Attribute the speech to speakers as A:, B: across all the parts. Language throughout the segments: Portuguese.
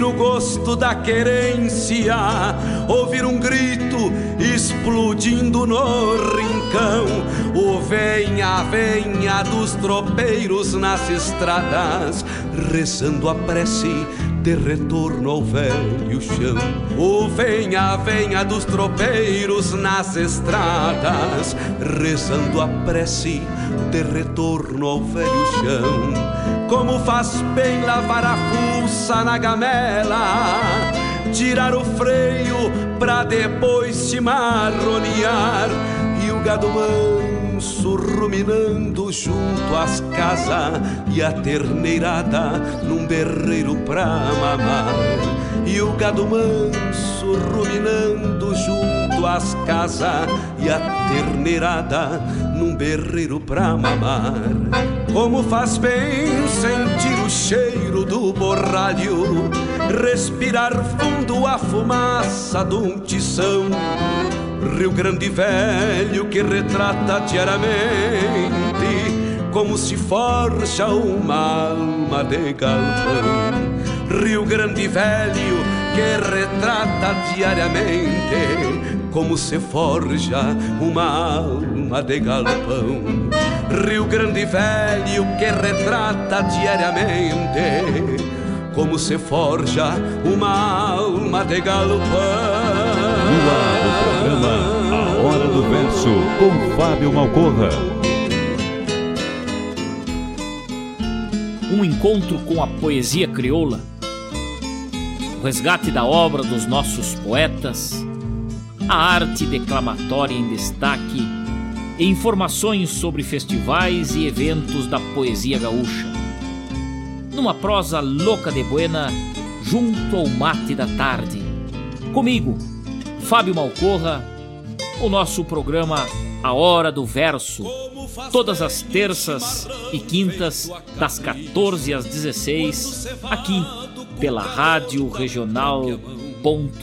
A: Sentir o gosto da querência, ouvir um grito explodindo no rincão, o venha, venha dos tropeiros nas estradas, rezando a prece de retorno ao velho chão. O venha, venha dos tropeiros nas estradas, rezando a prece de retorno ao velho chão. Como faz bem lavar a fuça na gamela, tirar o freio pra depois se marronear e o gado manso ruminando junto às casas e a terneirada num berreiro pra mamar e o gado manso ruminando junto às casas e a terneirada num berreiro pra mamar. Como faz bem sentir o cheiro do borralho, respirar fundo a fumaça de um tição. Rio Grande Velho que retrata diariamente como se forja uma alma de galpão. Rio Grande Velho que retrata diariamente como se forja uma alma de galpão. Rio Grande Velho que retrata diariamente como se forja uma alma de galpão.
B: No ar do programa A Hora do Verso com Fábio Malcorra.
C: Um encontro com a poesia crioula, o resgate da obra dos nossos poetas a arte declamatória em destaque e informações sobre festivais e eventos da poesia gaúcha. Numa prosa louca de buena, junto ao mate da tarde. Comigo, Fábio Malcorra, o nosso programa A Hora do Verso, todas as terças e quintas, das 14 às 16, aqui pela Rádio Regional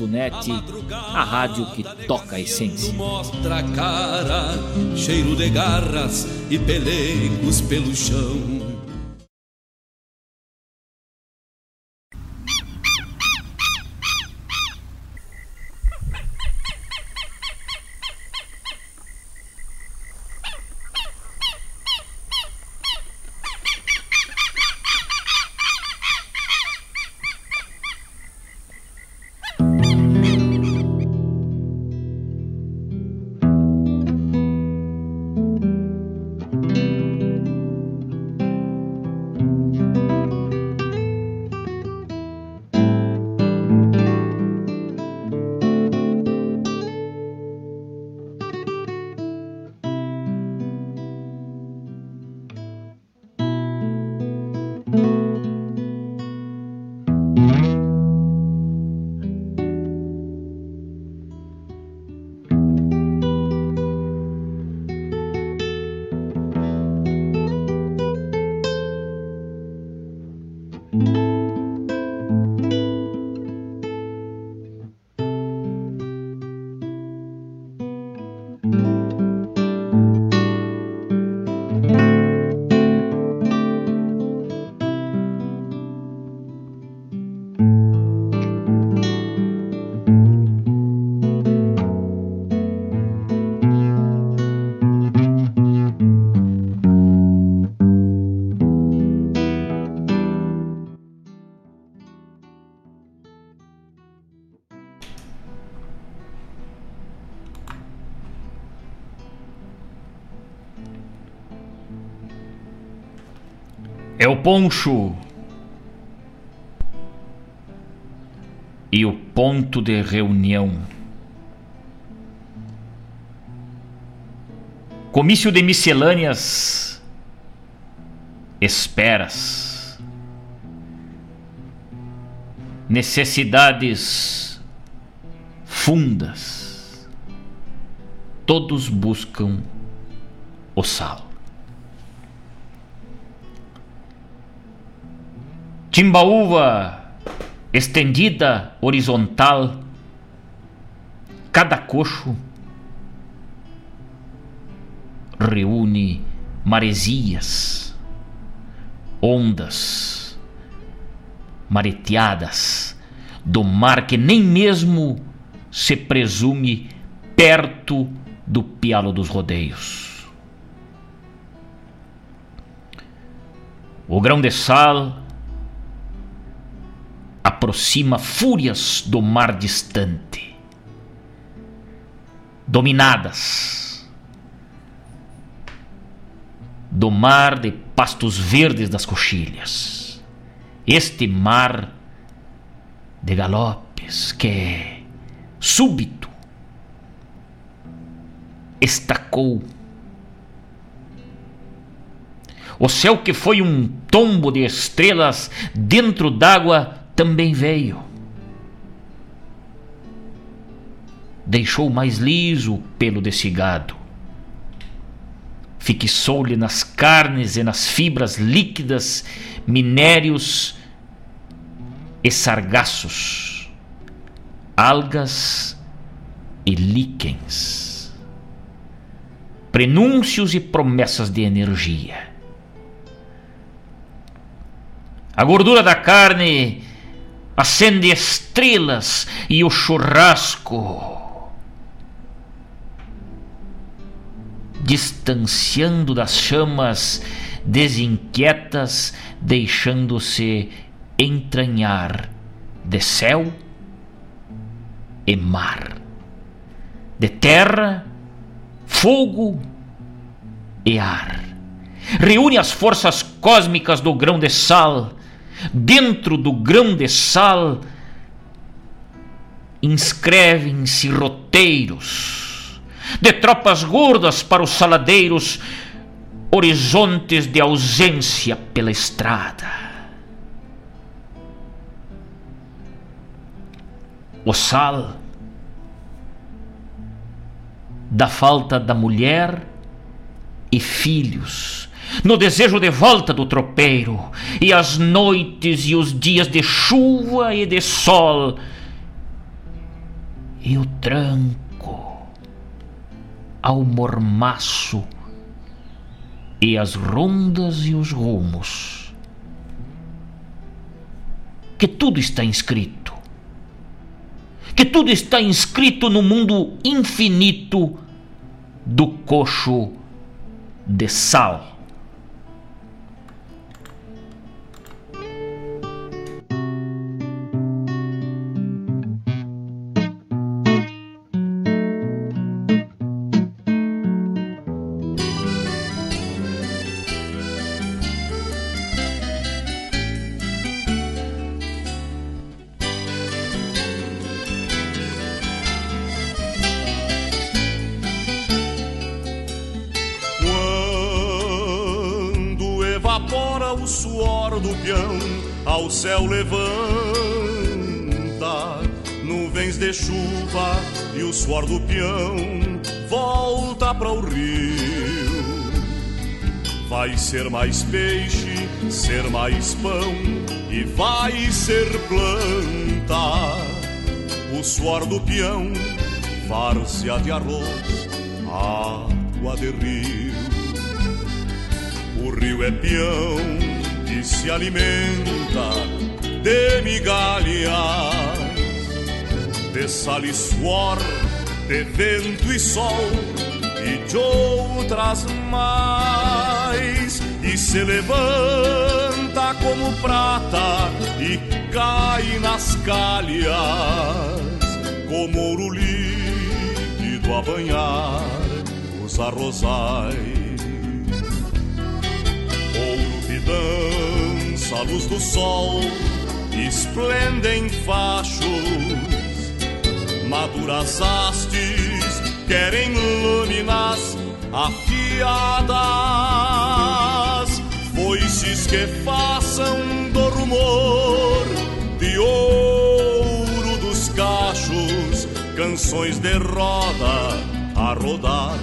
C: Net, a rádio que toca a essência.
A: Mostra cara, cheiro de garras e pelegos pelo chão.
C: Poncho e o ponto de reunião. Comício de miscelâneas, esperas, necessidades fundas, todos buscam o sal. Timbaúva estendida, horizontal, cada coxo reúne maresias, ondas, mareteadas do mar que nem mesmo se presume perto do pialo dos rodeios. O grão de sal aproxima fúrias do mar distante, dominadas do mar de pastos verdes das coxilhas. Este mar de galopes que, súbito, estacou. O céu que foi um tombo de estrelas dentro d'água também veio. Deixou mais liso o pelo desse gado. Fixou-lhe nas carnes e nas fibras líquidas minérios e sargaços, algas e líquens, prenúncios e promessas de energia. A gordura da carne acende estrelas e o churrasco. Distanciando das chamas desinquietas, deixando-se entranhar de céu e mar, de terra, fogo e ar. Reúne as forças cósmicas do grão de sal dentro do grão de sal, inscrevem-se roteiros de tropas gordas para os saladeiros, horizontes de ausência pela estrada. O sal da falta da mulher e filhos no desejo de volta do tropeiro, e as noites e os dias de chuva e de sol, e o tranco ao mormaço, e as rondas e os rumos. Que tudo está inscrito. Que tudo está inscrito no mundo infinito do coxo de sal.
D: Céu levanta nuvens de chuva e o suor do peão volta para o rio. Vai ser mais peixe, ser mais pão e vai ser planta. O suor do peão, várzea de arroz, água de rio. O rio é peão se alimenta de migalhas, de sal e suor, de vento e sol e de outras mais, e se levanta como prata e cai nas calhas, como ouro líquido a banhar os arrozais. Ouro vidão dança a luz do sol, esplendem fachos, maduras hastes, querem lâminas afiadas, foices que façam do rumor de ouro dos cachos, canções de roda a rodar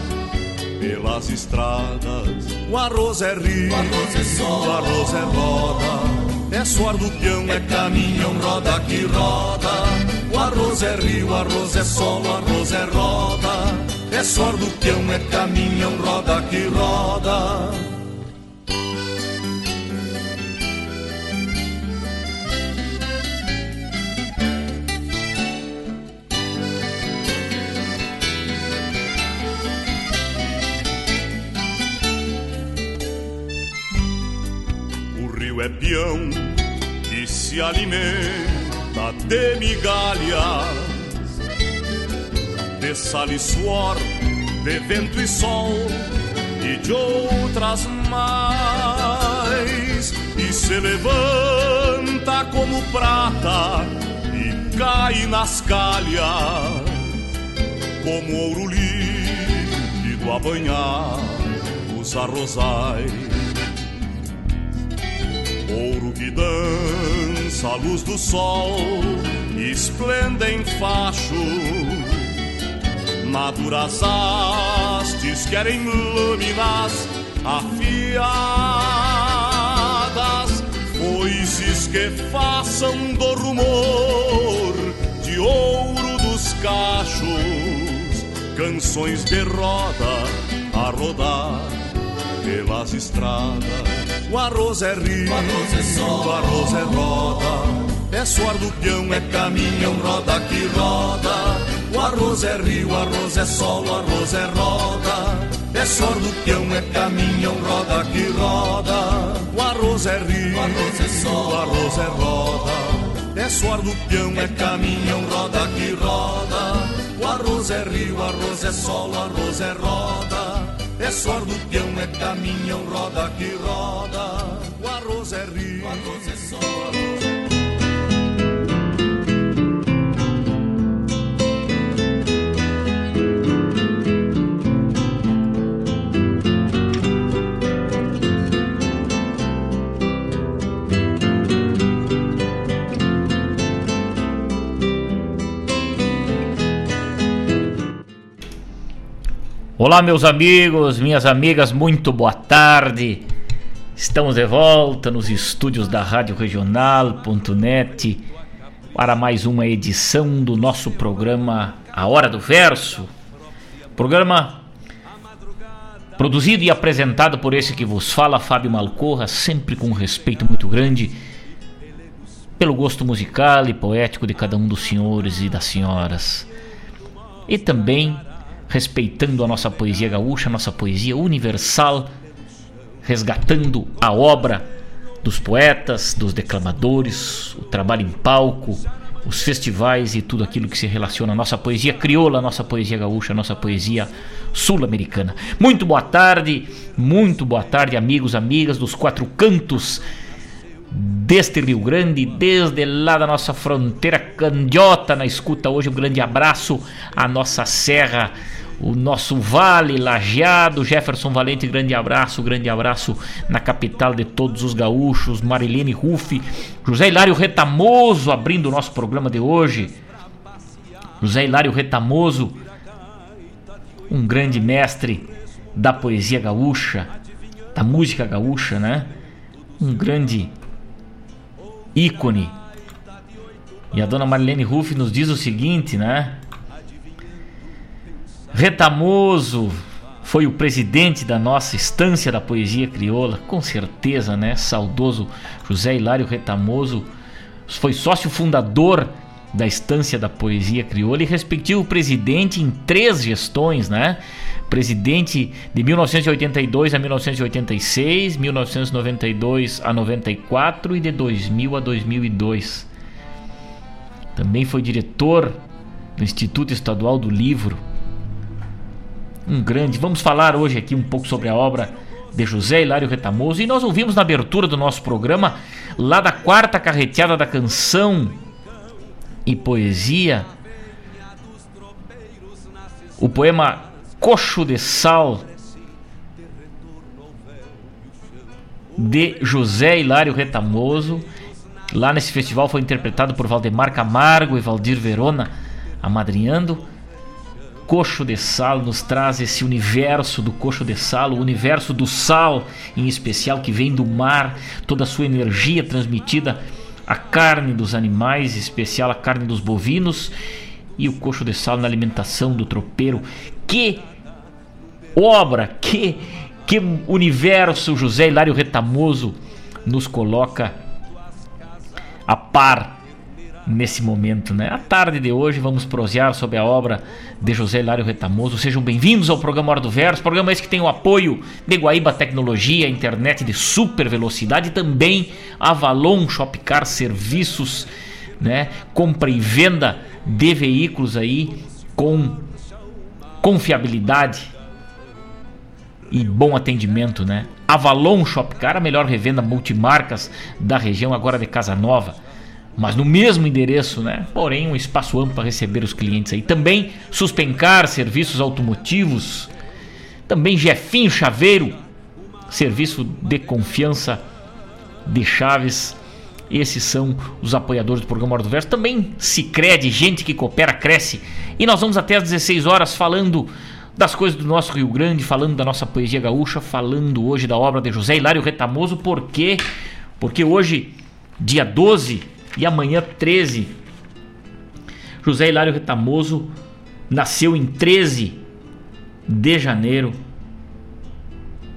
D: pelas estradas. O arroz é rio, o arroz é sol, o arroz é roda. É suor do peão, é caminhão, roda que roda. O arroz é rio, o arroz é sol, o arroz é roda. É suor do peão, é caminhão, roda que roda. É peão que se alimenta de migalhas, de sal e suor, de vento e sol e de outras mais, e se levanta como prata e cai nas calhas, como ouro líquido a banhar os arrozais. Ouro que dança a luz do sol, esplendem facho. Maduras hastes querem lâminas afiadas, foices que façam do rumor de ouro dos cachos, canções de roda a rodar pelas estradas o arroz é rio, o arroz é sol, o arroz é roda. É suor do peão, é caminhão, roda que roda. O arroz é rio, o arroz é sol, o arroz é roda. É suor do peão, é caminhão, roda que roda. O arroz é rio, o arroz é sol, o arroz é roda. É suor do peão, é caminhão, roda que roda. O arroz é rio, o arroz é sol, o arroz é roda. É suor do peão, é caminhão, roda que roda. O arroz é rio, o arroz é sol, arroz
C: Olá, meus amigos, minhas amigas, muito boa tarde. Estamos de volta nos estúdios da Rádio Regional.net para mais uma edição do nosso programa A Hora do Verso. Programa produzido e apresentado por esse que vos fala, Fábio Malcorra, sempre com um respeito muito grande pelo gosto musical e poético de cada um dos senhores e das senhoras. E também respeitando a nossa poesia gaúcha, a nossa poesia universal, resgatando a obra dos poetas, dos declamadores, o trabalho em palco, os festivais e tudo aquilo que se relaciona à nossa poesia crioula, à nossa poesia gaúcha, à nossa poesia sul-americana. Muito boa tarde, muito boa tarde, amigos, amigas dos quatro cantos deste Rio Grande, desde lá da nossa fronteira candiota na escuta hoje. Um grande abraço à nossa serra o nosso Vale Lajeado, Jefferson Valente, grande abraço, grande abraço na capital de todos os gaúchos, Marilene Ruff, José Hilário Retamoso abrindo o nosso programa de hoje. José Hilário Retamoso, um grande mestre da poesia gaúcha, da música gaúcha, né? Um grande ícone. E a dona Marilene Ruff nos diz o seguinte, né? Retamoso foi o presidente da nossa estância da poesia crioula, com certeza, né? Saudoso José Hilário Retamoso foi sócio fundador da estância da poesia crioula e respectivo presidente em três gestões, né? Presidente de 1982 a 1986, 1992 a 94 e de 2000 a 2002. Também foi diretor do Instituto Estadual do Livro um grande. Vamos falar hoje aqui um pouco sobre a obra de José Hilário Retamoso. E nós ouvimos na abertura do nosso programa, lá da quarta carreteada da canção e poesia, o poema Coxo de Sal de José Hilário Retamoso. Lá nesse festival foi interpretado por Valdemar Camargo e Valdir Verona, amadrinhando. Coxo de Sal nos traz esse universo do coxo de sal, o universo do sal em especial que vem do mar, toda a sua energia transmitida à carne dos animais, em especial a carne dos bovinos e o coxo de sal na alimentação do tropeiro. Que obra, que que universo José Hilário Retamoso nos coloca a par nesse momento, né? À tarde de hoje vamos prosear sobre a obra de José Hilário Retamoso. Sejam bem-vindos ao programa Hora do Verso, programa esse que tem o apoio de Guaíba Tecnologia, internet de super velocidade e também Avalon Shopcar Serviços, né? Compra e venda de veículos aí com confiabilidade e bom atendimento, né? Avalon Shopcar, a melhor revenda multimarcas da região, agora de Casa Nova. Mas no mesmo endereço, né? Porém, um espaço amplo para receber os clientes aí. Também Suspencar, serviços automotivos. Também Jefinho Chaveiro, serviço de confiança de Chaves. Esses são os apoiadores do programa Hora do Verso. Também Cicred, gente que coopera, cresce. E nós vamos até às 16 horas falando das coisas do nosso Rio Grande, falando da nossa poesia gaúcha, falando hoje da obra de José Hilário Retamoso, por quê? Porque hoje, dia 12 e amanhã 13, José Hilário Retamoso nasceu em 13 de janeiro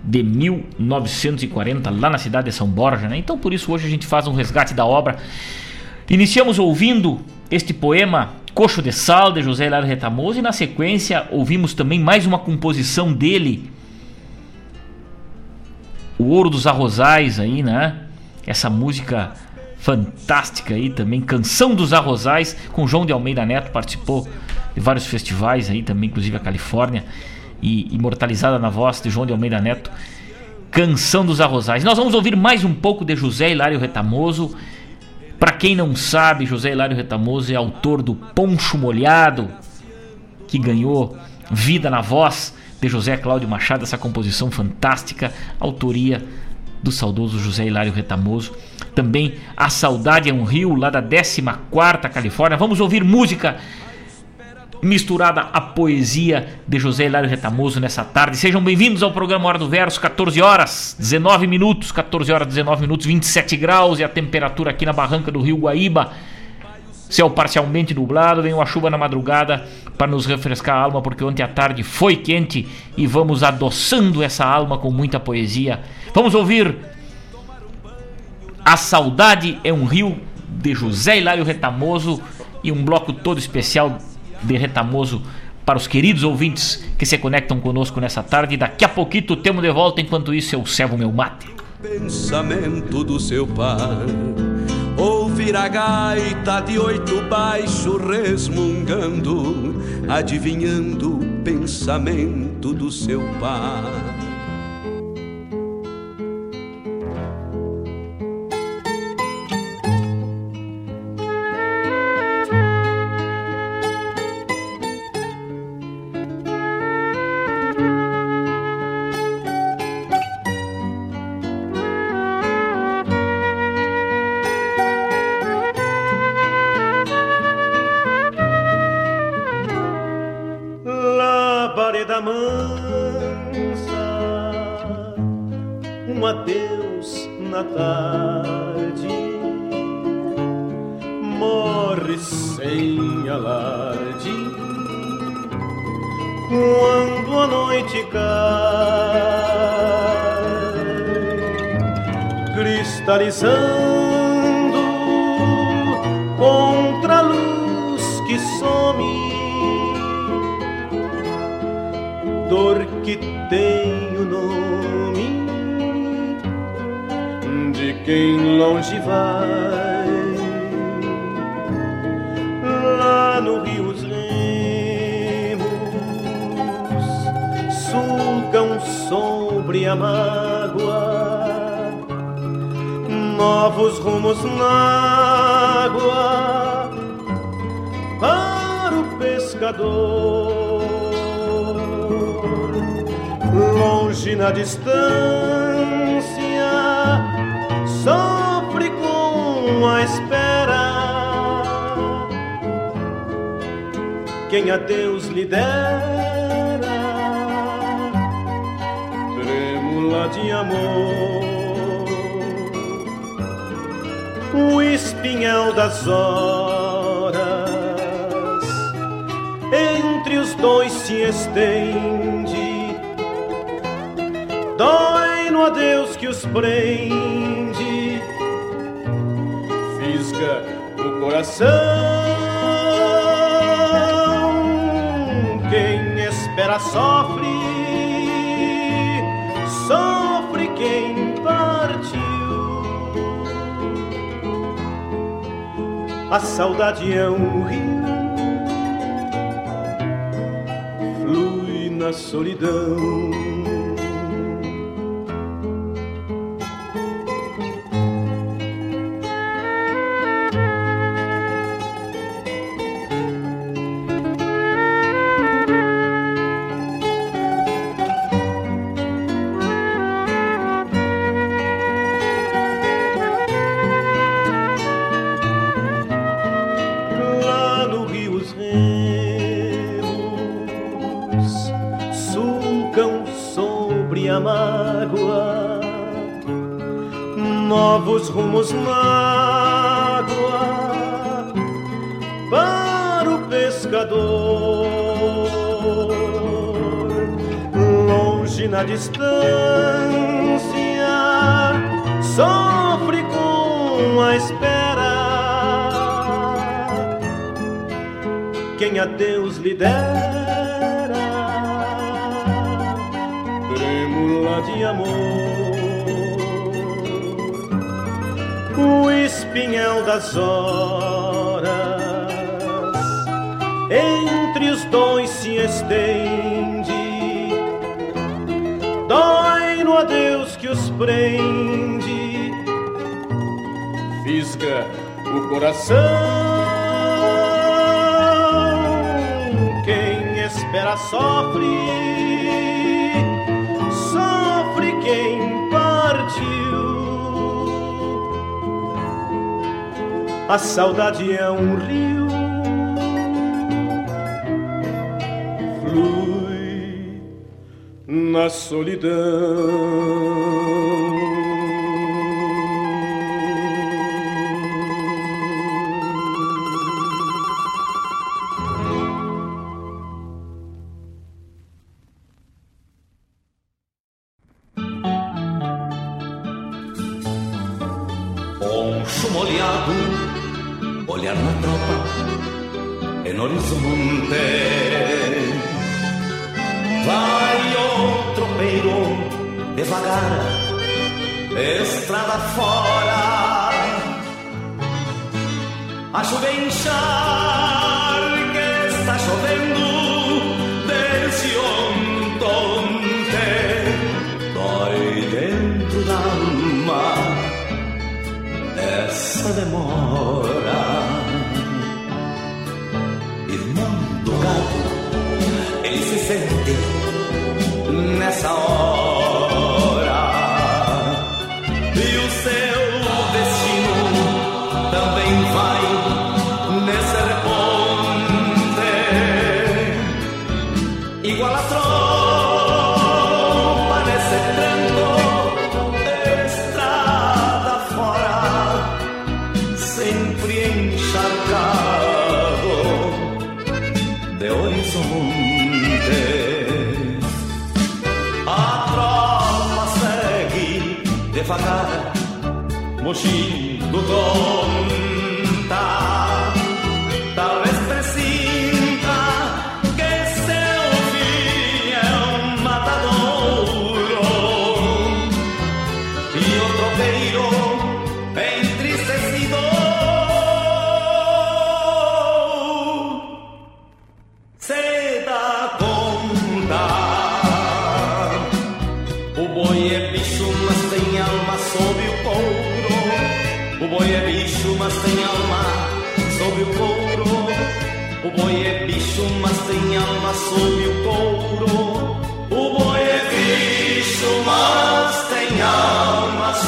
C: de 1940, lá na cidade de São Borja, né? Então por isso hoje a gente faz um resgate da obra. Iniciamos ouvindo este poema Coxo de Sal, de José Hilário Retamoso, e na sequência ouvimos também mais uma composição dele, O Ouro dos Arrozais aí, né? Essa música fantástica aí também, Canção dos Arrozais, com João de Almeida Neto, participou de vários festivais aí também, inclusive a Califórnia, e imortalizada na voz de João de Almeida Neto, Canção dos Arrozais. Nós vamos ouvir mais um pouco de José Hilário Retamoso, para quem não sabe, José Hilário Retamoso é autor do Poncho Molhado, que ganhou vida na voz de José Cláudio Machado, essa composição fantástica, autoria do saudoso José Hilário Retamoso. Também A Saudade é um Rio, lá da 14 Califórnia. Vamos ouvir música misturada à poesia de José Hilário Retamoso nessa tarde. Sejam bem-vindos ao programa Hora do Verso, 14 horas, 19 minutos, 14 horas, 19 minutos, 27 graus e a temperatura aqui na barranca do Rio Guaíba. Céu parcialmente nublado, vem uma chuva na madrugada para nos refrescar a alma, porque ontem à tarde foi quente e vamos adoçando essa alma com muita poesia. Vamos ouvir A Saudade é um Rio de José Hilário Retamoso e um bloco todo especial de Retamoso para os queridos ouvintes que se conectam conosco nessa tarde. Daqui a pouquinho temos de volta, enquanto isso eu servo meu mate.
E: Pensamento do seu pai, ouvir a gaita de oito baixo resmungando, adivinhando o pensamento do seu pai. A saudade é um rio, flui na solidão. Distância, sofre com a espera. Quem a Deus lhe dera, trêmula de amor. o espinhel das horas entre os dois se estende, que os prende, fisga o coração. Quem espera sofre, sofre quem partiu. A saudade é um rio, flui na solidão.
F: Mas tem alma sob o couro. O boi é bicho, mas tem alma sob o couro. O boi é bicho, mas tem alma sob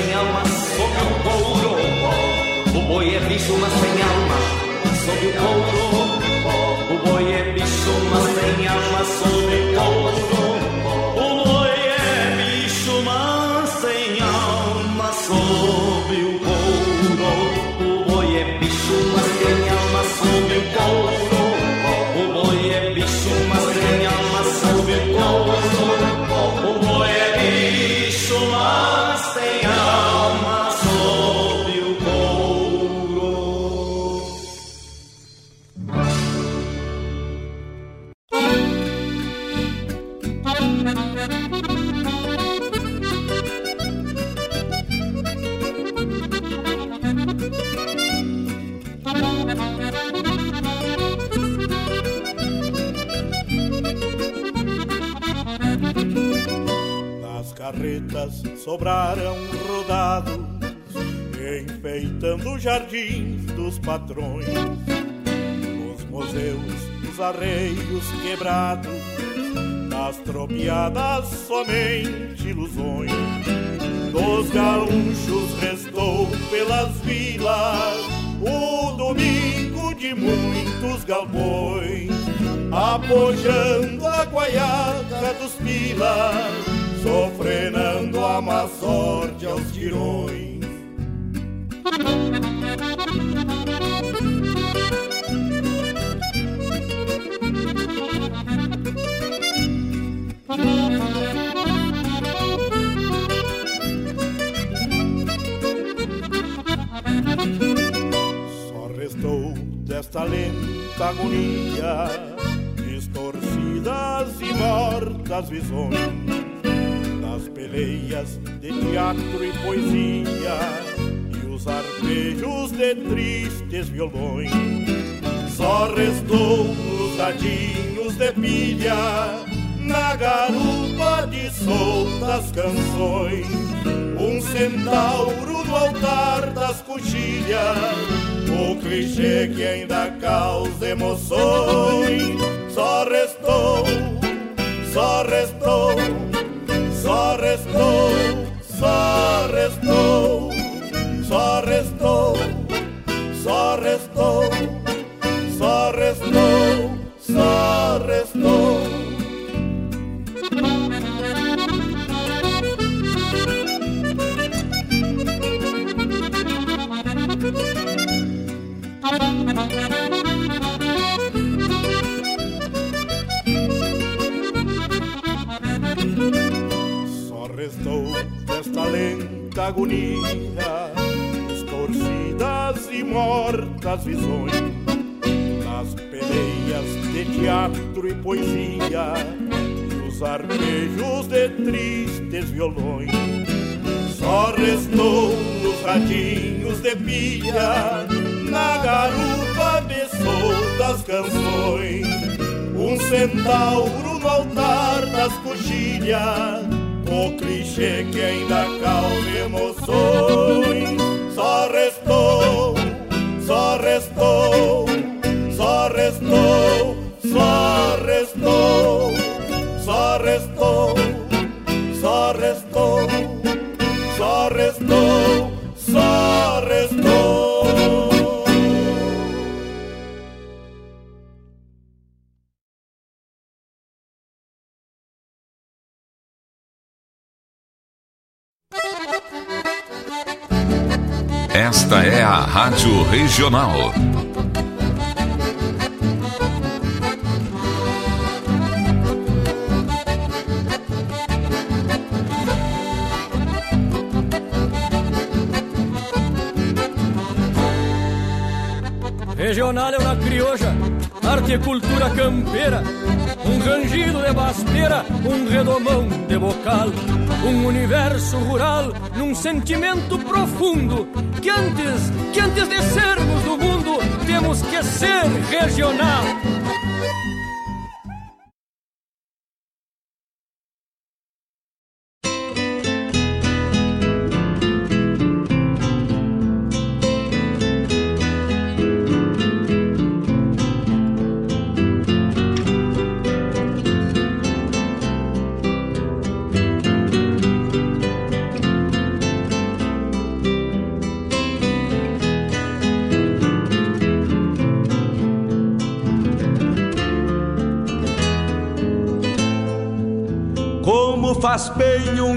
F: mas tem alma sob o couro. O boi é bicho, mas
G: enfeitando os jardins dos patrões. Nos museus, os arreios quebrados, nas tropiadas somente ilusões. Dos gaúchos restou pelas vilas o domingo de muitos galpões, apojando a guaiaca dos pilas, sofrenando a má sorte aos tirões. Desta lenta agonia Distorcidas e mortas visões Das peleias de teatro e poesia arpejos de tristes violões Só restou os dadinhos de pilha Na garupa de soltas canções. Um centauro no altar das coxilhas O clichê que ainda causa emoções. Só restou, só restou Só restou, só restou Só restou, só restou Só restou, só restou Só restou desta lenta agonia Distorcidas e mortas visões Nas peleias de teatro e poesia E os arpejos de tristes violões Só restou nos radinhos de pilha, na garupa de soltas canções, um centauro no altar das coxilhas, o clichê que ainda causa emoções. Só restou, só restou, só restou, só restou,
B: Esta é a Rádio Regional.
H: Regional é uma crioja, arte e cultura campeira, um rangido de basteira, um redomão de bocal, um universo rural num sentimento profundo que antes, que antes de sermos do mundo, temos que ser regional.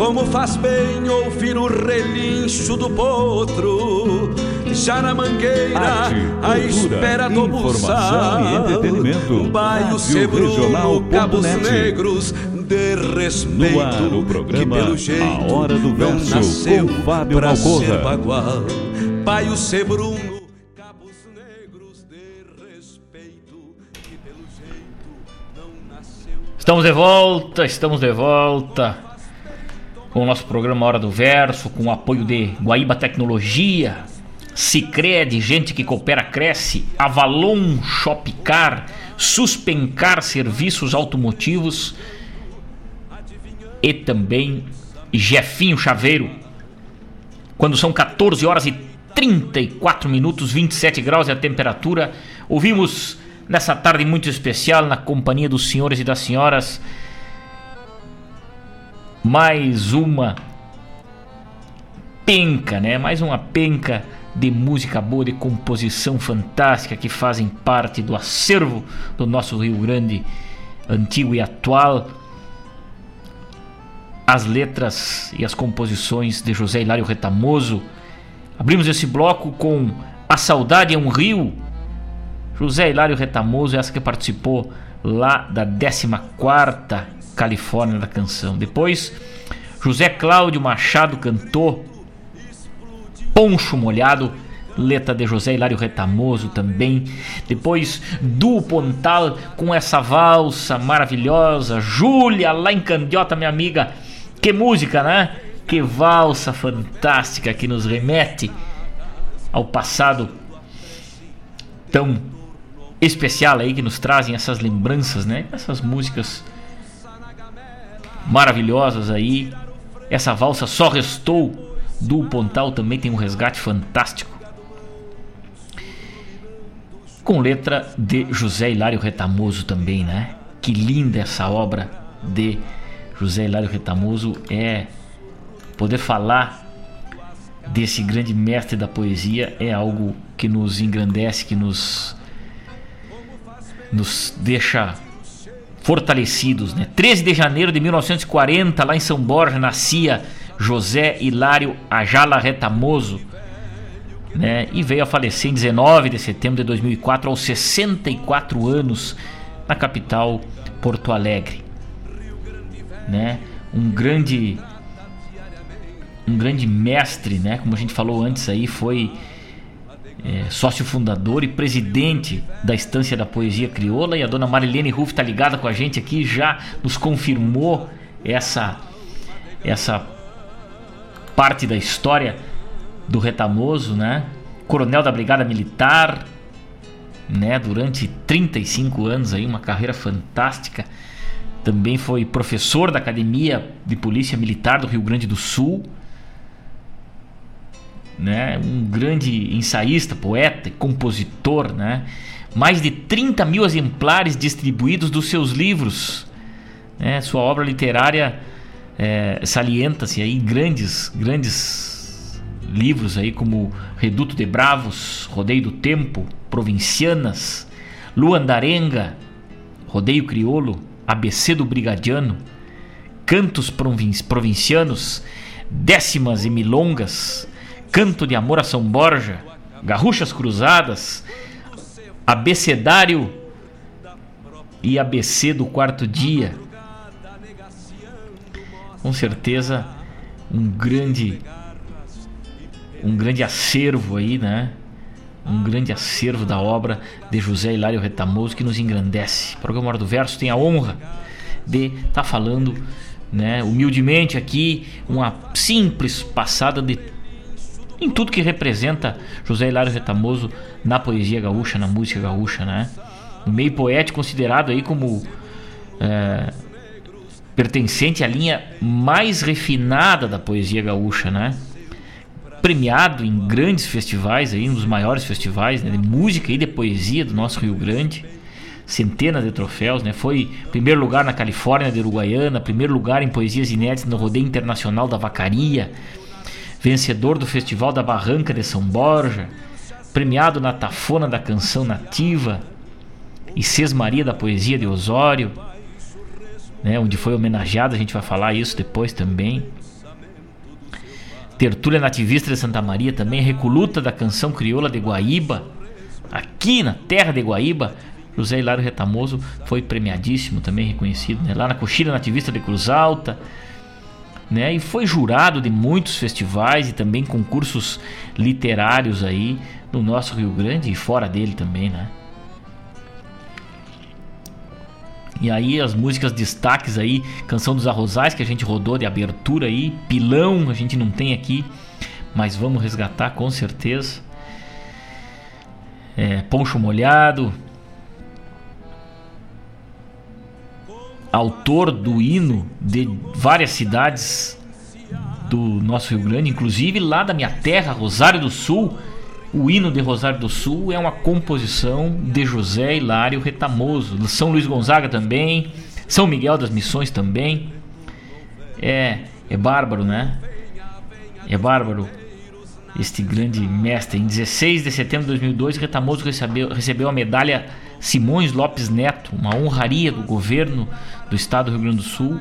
A: Como faz bem ouvir o relincho do potro, já na mangueira,
B: Arte, cultura,
A: espera do
B: informação e
A: buçal.
B: entretenimento.
A: Baio
B: Rádio
A: Sebruno. Cabos Negros, de respeito.
B: No ar, o
A: que
B: programa
A: pelo jeito
B: A Hora do
A: não
B: Verso,
A: nasceu
B: com Fábio
A: pra
B: Malcorra.
A: ser bagual. Baio Sebruno, Cabos Negros, de respeito. Que pelo jeito não nasceu
C: Estamos de volta, estamos de volta com o nosso programa Hora do Verso, com o apoio de Guaíba Tecnologia, Cicred, gente que coopera, cresce, Avalon Shopcar, Suspencar Serviços Automotivos e também Jefinho Chaveiro. Quando são 14 horas e 34 minutos, 27 graus é a temperatura, ouvimos nessa tarde muito especial, na companhia dos senhores e das senhoras, mais uma penca, né? Mais uma penca de música boa, de composição fantástica que fazem parte do acervo do nosso Rio Grande antigo e atual. As letras e as composições de José Hilário Retamoso. Abrimos esse bloco com A Saudade é um Rio. José Hilário Retamoso, essa que participou lá da 14ª Califórnia da canção. Depois, José Cláudio Machado cantou Poncho Molhado, letra de José Hilário Retamoso também. Depois, Duo Pontal com essa valsa maravilhosa. Júlia, lá em Candiota, minha amiga. Que música, né? Que valsa fantástica que nos remete ao passado tão especial aí que nos trazem essas lembranças, né? Essas músicas maravilhosas aí. Essa valsa só restou do Pontal também tem um resgate fantástico. Com letra de José Hilário Retamoso também, né? Que linda essa obra de José Hilário Retamoso é poder falar desse grande mestre da poesia é algo que nos engrandece, que nos nos deixa fortalecidos, né? 13 de janeiro de 1940, lá em São Borja, nascia José Hilário Ajala Retamoso, né? E veio a falecer em 19 de setembro de 2004 aos 64 anos na capital Porto Alegre, né? Um grande um grande mestre, né? Como a gente falou antes aí, foi é, sócio fundador e presidente da Estância da Poesia Crioula e a dona Marilene Ruff está ligada com a gente aqui, já nos confirmou essa essa parte da história do Retamoso, né? Coronel da Brigada Militar, né? Durante 35 anos aí, uma carreira fantástica. Também foi professor da Academia de Polícia Militar do Rio Grande do Sul né? um grande ensaísta, poeta e compositor, né? mais de 30 mil exemplares distribuídos dos seus livros. Né? Sua obra literária é, salienta-se aí grandes, grandes livros aí como Reduto de Bravos, Rodeio do Tempo, Provincianas, Luandarenga, Rodeio Criolo, ABC do Brigadiano, Cantos Provincianos, Décimas e Milongas, Canto de Amor a São Borja, Garruchas Cruzadas, Abecedário e ABC do Quarto Dia. Com certeza um grande um grande acervo aí, né? Um grande acervo da obra de José Hilário Retamoso que nos engrandece. O programa Hora do Verso tem a honra de estar tá falando, né, humildemente aqui, uma simples passada de em tudo que representa José Hilário Retamoso na poesia gaúcha, na música gaúcha, né? Meio poético considerado aí como é, pertencente à linha mais refinada da poesia gaúcha, né? Premiado em grandes festivais aí, um dos maiores festivais né, de música e de poesia do nosso Rio Grande centenas de troféus, né? Foi primeiro lugar na Califórnia de Uruguaiana, primeiro lugar em poesias inéditas no Rodeio Internacional da Vacaria, vencedor do Festival da Barranca de São Borja, premiado na Tafona da Canção Nativa e Sesmaria da Poesia de Osório, né, onde foi homenageado, a gente vai falar isso depois também. Tertúlia Nativista de Santa Maria também, Recoluta da Canção Crioula de Guaíba, aqui na terra de Guaíba, José Hilário Retamoso foi premiadíssimo, também reconhecido, né? lá na Coxilha Nativista de Cruz Alta, né? E foi jurado de muitos festivais e também concursos literários aí no nosso Rio Grande e fora dele também, né? E aí as músicas destaques aí, Canção dos Arrozais que a gente rodou de abertura aí, Pilão a gente não tem aqui, mas vamos resgatar com certeza. É, Poncho Molhado, autor do hino de várias cidades do nosso Rio Grande, inclusive lá da minha terra, Rosário do Sul. O hino de Rosário do Sul é uma composição de José Hilário Retamoso. São Luís Gonzaga também, São Miguel das Missões também. É, é bárbaro, né? É bárbaro este grande mestre. Em 16 de setembro de 2002, Retamoso recebeu, recebeu a medalha Simões Lopes Neto, uma honraria do governo do estado do Rio Grande do Sul,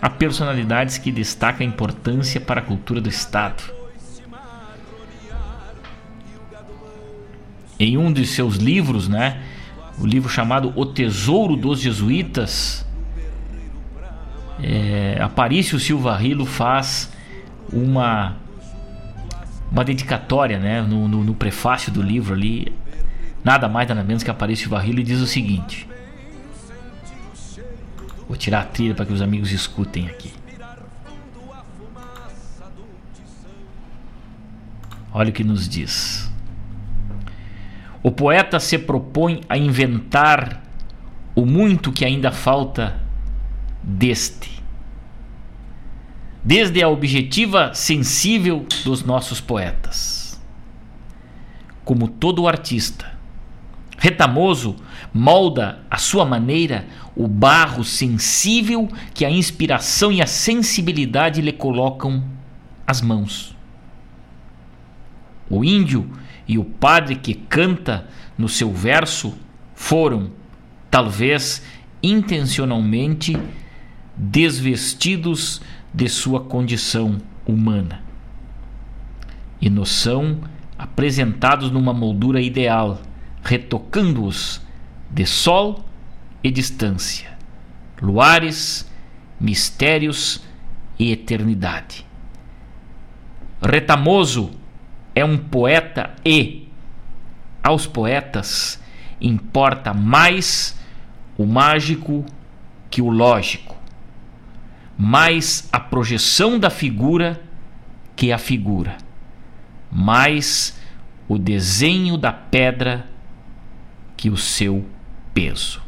C: a personalidades que destacam a importância para a cultura do estado. Em um de seus livros, né, o livro chamado O Tesouro dos Jesuítas, é, Aparício Silva Rilo faz uma uma dedicatória, né, no, no, no prefácio do livro ali, nada mais nada menos que Aparício Varrilo e diz o seguinte: Vou tirar a trilha para que os amigos escutem aqui. Olha o que nos diz. O poeta se propõe a inventar o muito que ainda falta deste. Desde a objetiva sensível dos nossos poetas. Como todo artista, Retamoso molda à sua maneira o barro sensível que a inspiração e a sensibilidade lhe colocam às mãos. O índio e o padre que canta no seu verso foram, talvez intencionalmente, desvestidos de sua condição humana. E noção apresentados numa moldura ideal, retocando-os de sol e distância, luares, mistérios e eternidade. Retamoso é um poeta e, aos poetas, importa mais o mágico que o lógico, mais a projeção da figura que a figura, mais o desenho da pedra que o seu peso.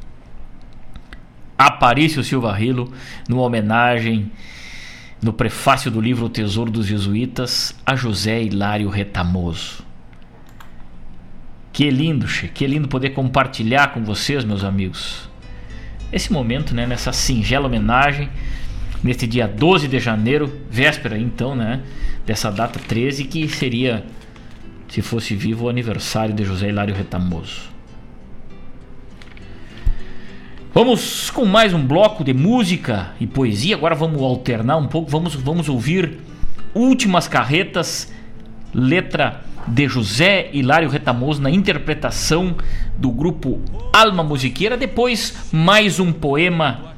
C: Aparício Silva Rilo, numa homenagem no prefácio do livro O Tesouro dos Jesuítas a José Hilário Retamoso. Que lindo, che, que lindo poder compartilhar com vocês, meus amigos, esse momento, né, nessa singela homenagem, neste dia 12 de janeiro, véspera então, né, dessa data 13, que seria, se fosse vivo, o aniversário de José Hilário Retamoso. Vamos com mais um bloco de música e poesia. Agora vamos alternar um pouco. Vamos, vamos ouvir Últimas Carretas, letra de José Hilário Retamoso na interpretação do grupo Alma Musiqueira. Depois, mais um poema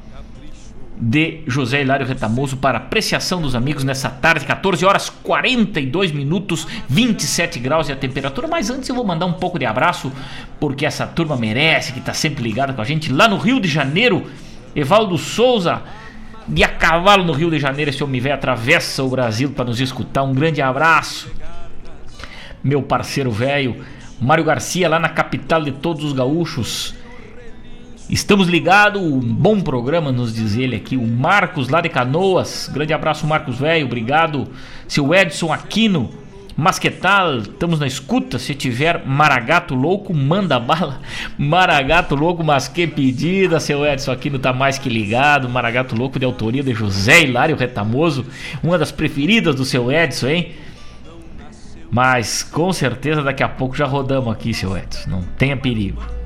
C: de José Hilário Retamoso para apreciação dos amigos nessa tarde, 14 horas 42 minutos, 27 graus e a temperatura. Mas antes eu vou mandar um pouco de abraço, porque essa turma merece, que está sempre ligada com a gente lá no Rio de Janeiro. Evaldo Souza, de a cavalo no Rio de Janeiro, esse homem velho atravessa o Brasil para nos escutar. Um grande abraço, meu parceiro velho. Mário Garcia, lá na capital de todos os gaúchos. Estamos ligados, um bom programa, nos diz ele aqui. O Marcos lá de Canoas, grande abraço, Marcos Velho, obrigado. Seu Edson Aquino, Masquetal, estamos na escuta. Se tiver Maragato Louco, manda bala. Maragato Louco, mas que pedida, seu Edson Aquino tá mais que ligado. Maragato Louco de autoria de José Hilário Retamoso, uma das preferidas do seu Edson, hein? Mas com certeza daqui a pouco já rodamos aqui, seu Edson, não tenha perigo.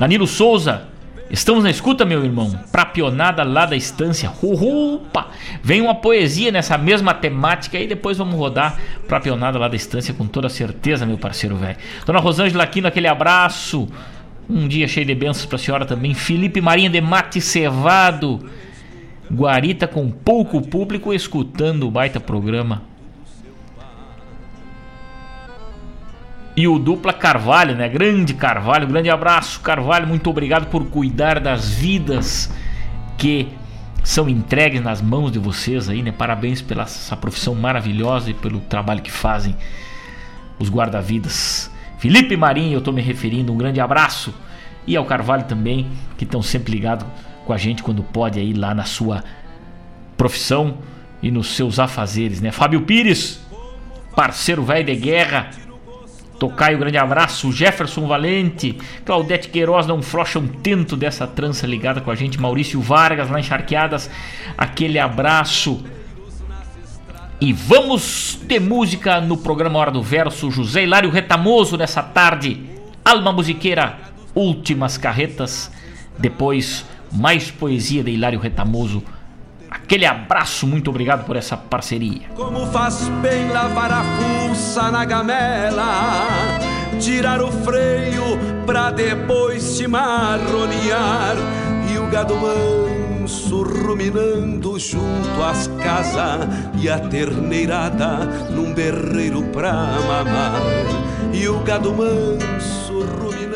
C: Danilo Souza, estamos na escuta, meu irmão. Pra pionada lá da estância. Opa! Vem uma poesia nessa mesma temática e depois vamos rodar pra pionada lá da estância com toda certeza, meu parceiro velho. Dona Rosângela Aquino, aquele abraço. Um dia cheio de bênçãos pra senhora também. Felipe Marinha de Mate Cevado. Guarita com pouco público escutando o baita programa. E o dupla Carvalho, né? Grande Carvalho, grande abraço, Carvalho. Muito obrigado por cuidar das vidas que são entregues nas mãos de vocês aí, né? Parabéns pela essa profissão maravilhosa e pelo trabalho que fazem os guarda-vidas. Felipe Marinho, eu tô me referindo, um grande abraço. E ao Carvalho também, que estão sempre ligados com a gente quando pode aí lá na sua profissão e nos seus afazeres, né? Fábio Pires, parceiro velho de guerra, Tocaio, grande abraço. Jefferson Valente. Claudete Queiroz, não frocha um tento dessa trança ligada com a gente. Maurício Vargas, lá encharqueadas. Aquele abraço. E vamos de música no programa Hora do Verso. José Hilário Retamoso nessa tarde. Alma Musiqueira, Últimas Carretas. Depois, mais poesia de Hilário Retamoso Aquele abraço, muito obrigado por essa parceria.
A: Como faz bem lavar a fuça na gamela, tirar o freio pra depois te marronear e o gado manso ruminando junto às casas e a terneirada num berreiro pra mamar e o gado manso ruminando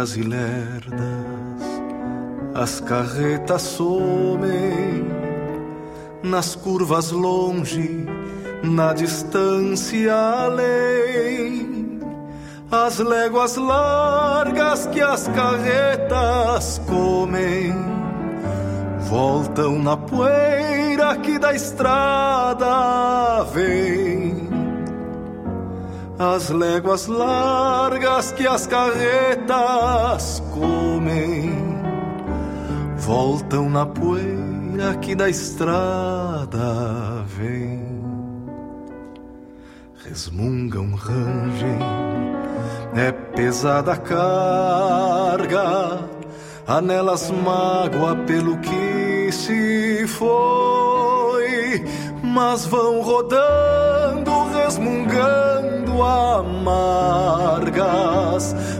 I: lentas e lerdas, as carretas somem nas curvas longe, na distância além. as léguas largas que as carretas comem voltam na poeira que da estrada vem. As léguas largas que as carretas comem voltam na poeira que da estrada vem. Resmungam, rangem, é pesada a carga, anelas mágoa pelo que se foi, mas vão rodando, resmungando amargas,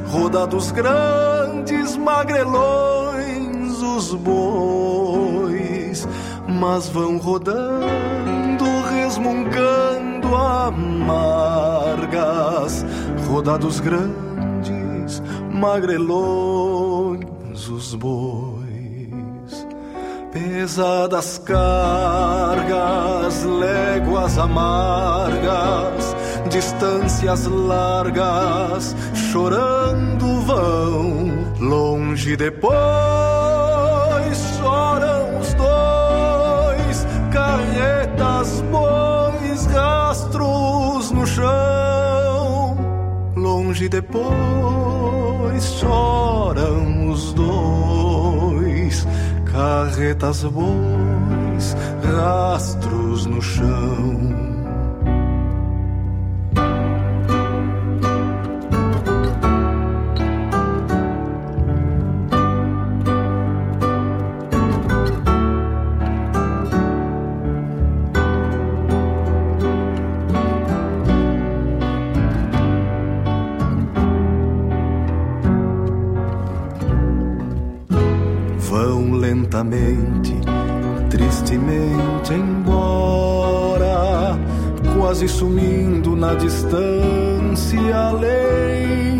I: rodados grandes magrelões os bois, mas vão rodando, resmungando amargas, rodados grandes magrelões os bois. Pesadas cargas, léguas amargas, distâncias largas, chorando vão, longe depois choram os dois, carretas, bois, rastros no chão, longe depois choram os dois carretas bois, rastros no chão. Lentamente, tristemente embora, quase sumindo na distância além.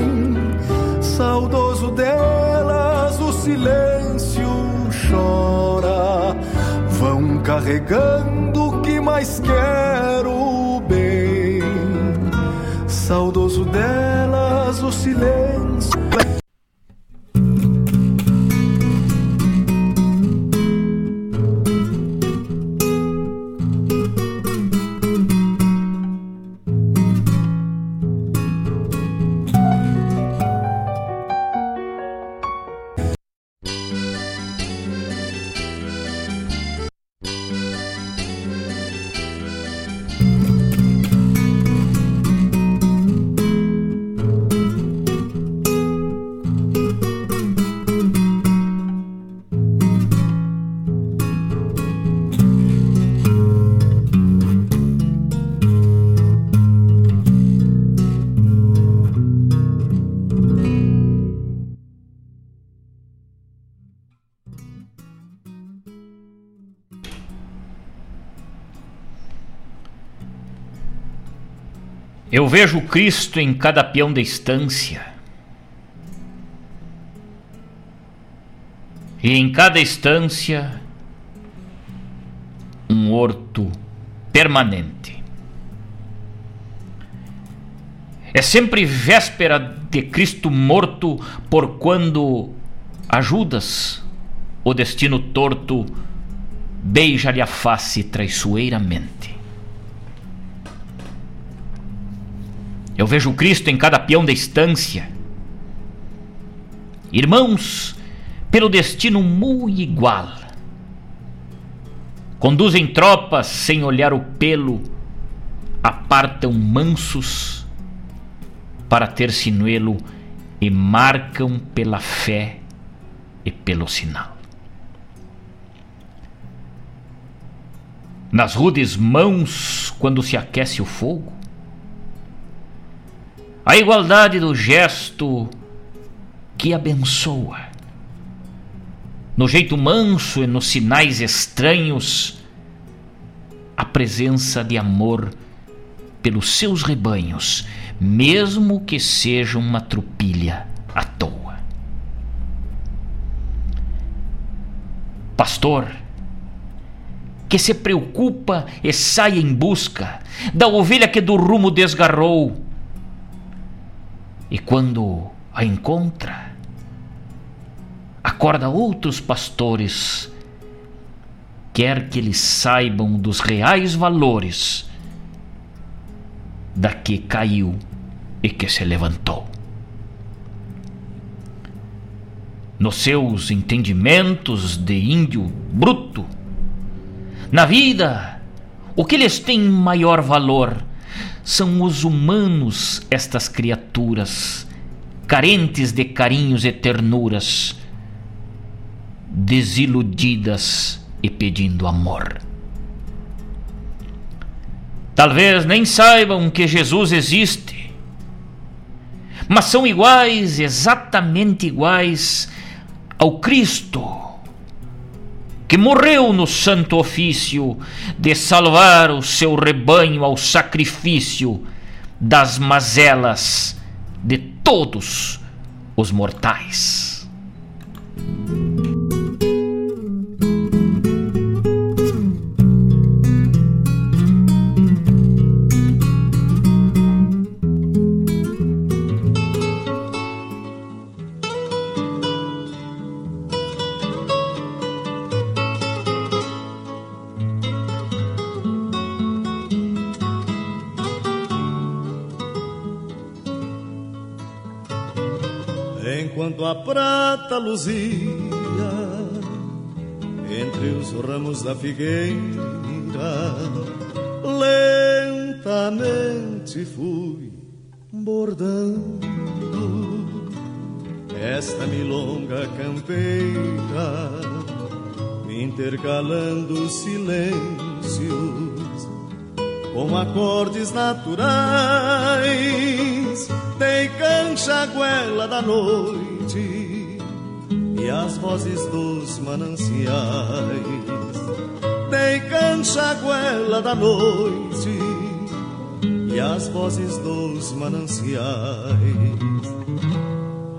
I: Saudoso delas, o silêncio chora. Vão carregando o que mais quero bem. Saudoso delas, o silêncio.
C: Eu vejo Cristo em cada peão da estância. E em cada estância, um horto permanente. É sempre véspera de Cristo morto, por quando ajudas o destino torto, beija-lhe a face traiçoeiramente. Eu vejo Cristo em cada peão da estância. Irmãos, pelo destino muito igual. Conduzem tropas sem olhar o pelo, apartam mansos para ter sinuelo e marcam pela fé e pelo sinal. Nas rudes mãos, quando se aquece o fogo, a igualdade do gesto que abençoa. No jeito manso e nos sinais estranhos, a presença de amor pelos seus rebanhos, mesmo que seja uma trupilha à toa. Pastor, que se preocupa e sai em busca da ovelha que do rumo desgarrou E quando a encontra, acorda outros pastores, quer que eles saibam dos reais valores da que caiu e que se levantou. Nos seus entendimentos de índio bruto, na vida, o que lhes tem maior valor são os humanos, estas criaturas, carentes de carinhos e ternuras, desiludidas e pedindo amor. Talvez nem saibam que Jesus existe, mas são iguais, exatamente iguais ao Cristo, que morreu no santo ofício de salvar o seu rebanho ao sacrifício das mazelas de todos os mortais.
F: Luzia entre os ramos da figueira, lentamente fui bordando esta milonga campeira, intercalando silêncios com acordes naturais, dei cancha goela da noite e as vozes dos mananciais. Cancha goela da noite e as vozes dos mananciais.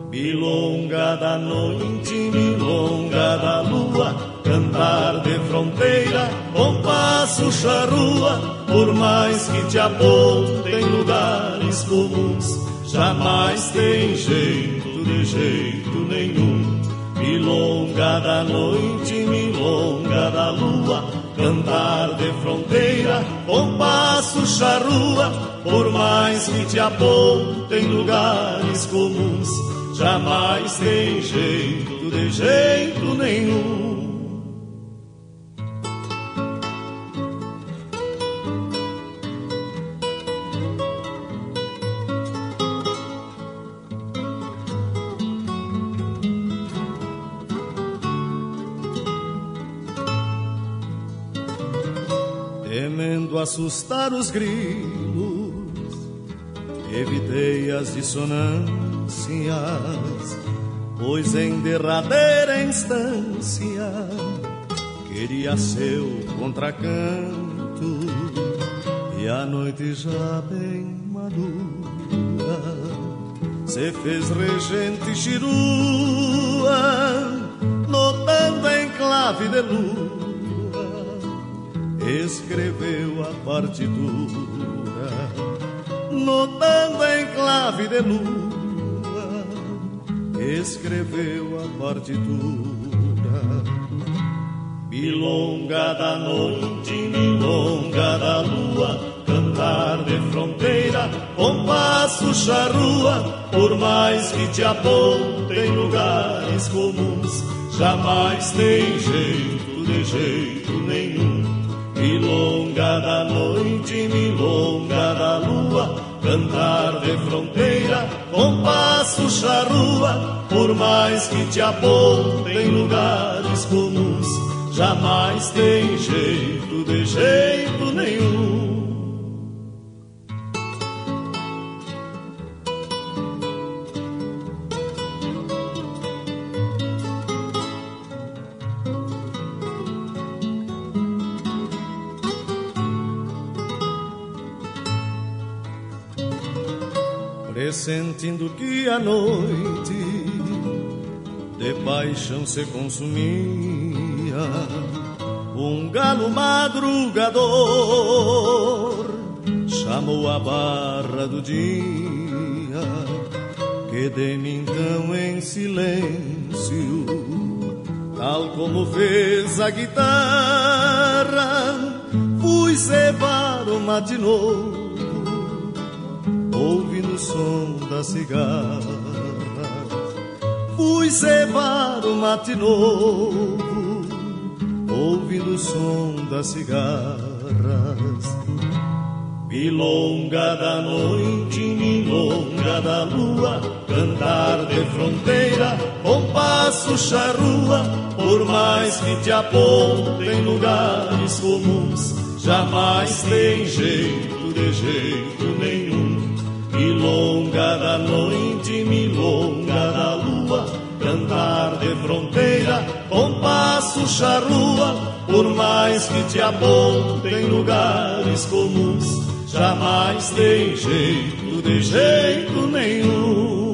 F: Milonga da noite, milonga da lua, cantar de fronteira, compasso charrua, por mais que te apontem lugares comuns, jamais tem jeito de jeito nenhum. Milonga da noite, milonga da lua, cantar de fronteira, compasso charrua, por mais que te apontem lugares comuns, jamais tem jeito de jeito nenhum. Assustar os grilos, evitei as dissonâncias, pois em derradeira instância queria seu contracanto. E a noite já bem madura se fez regente chirua, notando em clave de lua escreveu a partitura, notando em clave de lua, escreveu a partitura. Milonga da noite, milonga da lua, cantar de fronteira, compasso charrua, por mais que te apontem lugares comuns, jamais tem jeito de jeito nenhum. Milonga da noite, milonga da lua, cantar de fronteira, compasso charrua, por mais que te apontem lugares comuns, jamais tem jeito de jeito nenhum. Pressentindo que a noite de paixão se consumia, um galo madrugador chamou a barra do dia
J: Quedei-me então em silêncio, tal como fez a guitarra. Fui cevar o novo, som da cigarra. Fui cevar o mate novo, ouvindo o som das cigarras. Milonga da noite, milonga da lua, cantar de fronteira, compasso charrua, por mais que te apontem lugares comuns, jamais tem jeito de jeito nenhum. Milonga da noite, milonga da lua, cantar de fronteira, compasso charrua, por mais que te apontem lugares comuns, jamais tem jeito, de jeito nenhum.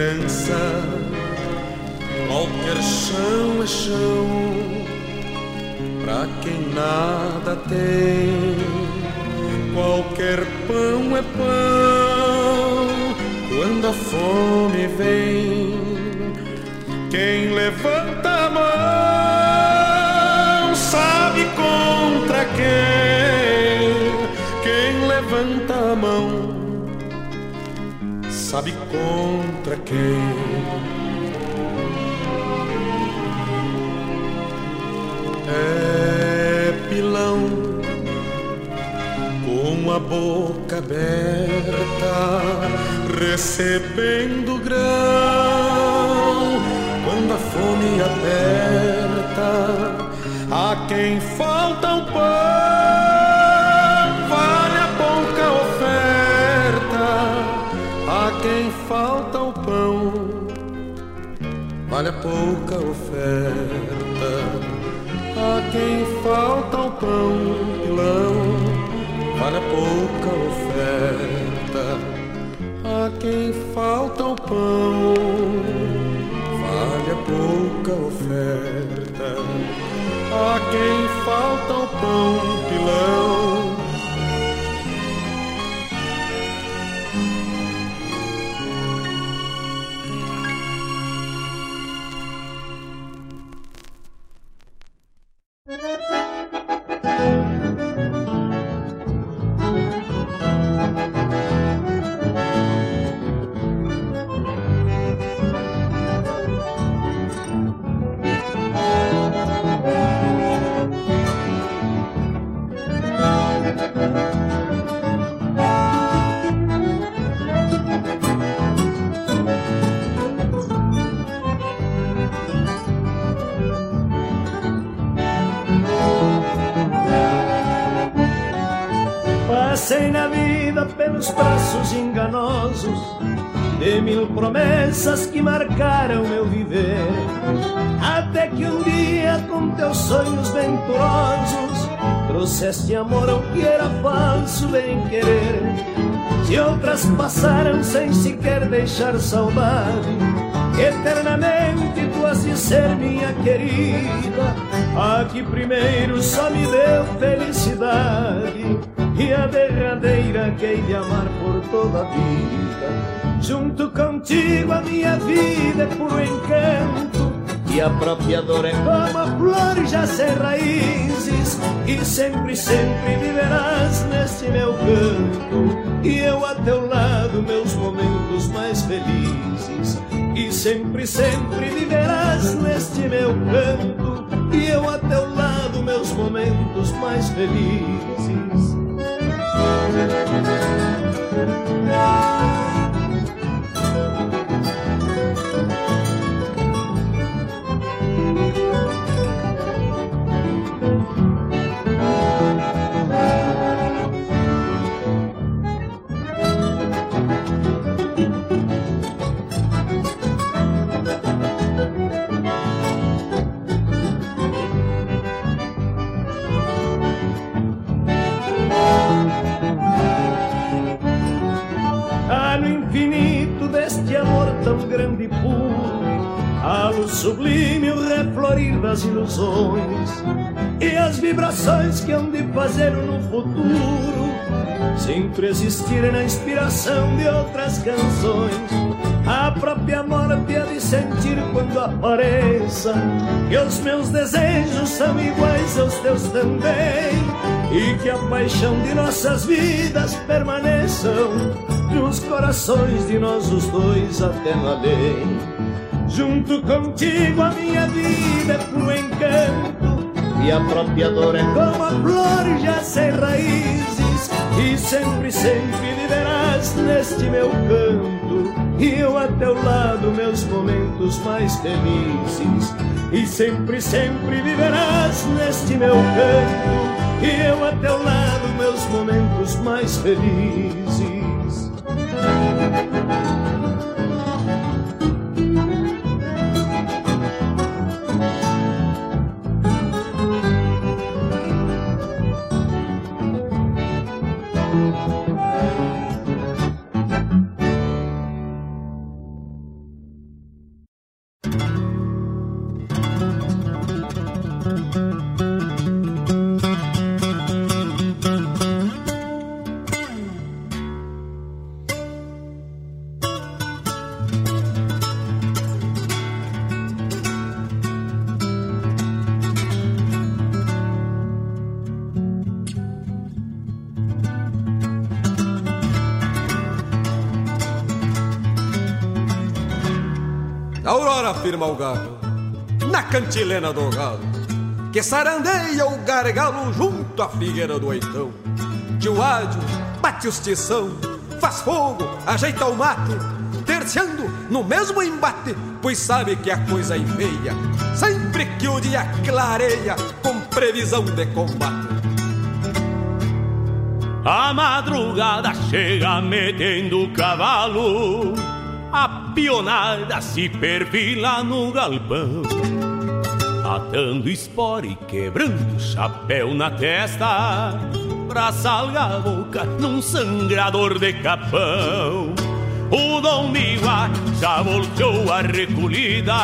K: esperança. Qualquer chão é
J: chão para quem nada tem. Qualquer pão é pão quando a fome vem. Quem levanta a mão sabe contra quem. Quem levanta a mão sabe contra boca aberta, recebendo grão. me aperta. A quem falta o pão, vale a pouca oferta. A quem falta o pão, pilão, vale a pouca oferta. A quem falta o pão, vale a pouca oferta. A quem falta o pão, pilão.
E: Marcaram meu viver. Até que um dia, com teus sonhos venturosos, trouxeste amor ao que era falso bem querer. Se outras passaram sem sequer deixar saudade, eternamente tu has de ser minha querida. A que primeiro só me deu felicidade e a derradeira que hei de amar por toda a vida. Junto contigo a minha vida é puro encanto. E a própria dor é como a flor já sem raízes. E sempre, sempre viverás neste meu canto. E eu a teu lado meus momentos mais felizes. E sempre, sempre viverás neste meu canto. E eu a teu lado meus momentos mais felizes. Existirem na inspiração de outras canções. A própria morte há de sentir quando apareça que os meus desejos são iguais aos teus também e que a paixão de nossas vidas permaneçam nos corações de nós os dois até no além. Junto contigo a minha vida é puro encanto e a própria dor é como a flor já sem raízes e sempre, sempre viverás neste meu canto. E eu a teu lado meus momentos mais felizes. E sempre, sempre viverás neste meu canto. E eu a teu lado meus momentos mais felizes.
L: Firma o na cantilena do galo, que sarandeia o gargalo junto à figueira do oitão. Tio Ádio bate os tição, faz fogo, ajeita o mate,
A: reverenciando no mesmo embate, pois sabe que a coisa é feia, sempre que o dia clareia com previsão de combate.
M: A madrugada chega metendo o cavalo, pionada se perfila no galpão, atando espora e quebrando chapéu na testa, pra salgar a boca num sangrador de capão. O Dom Miguá já voltou a recolhida,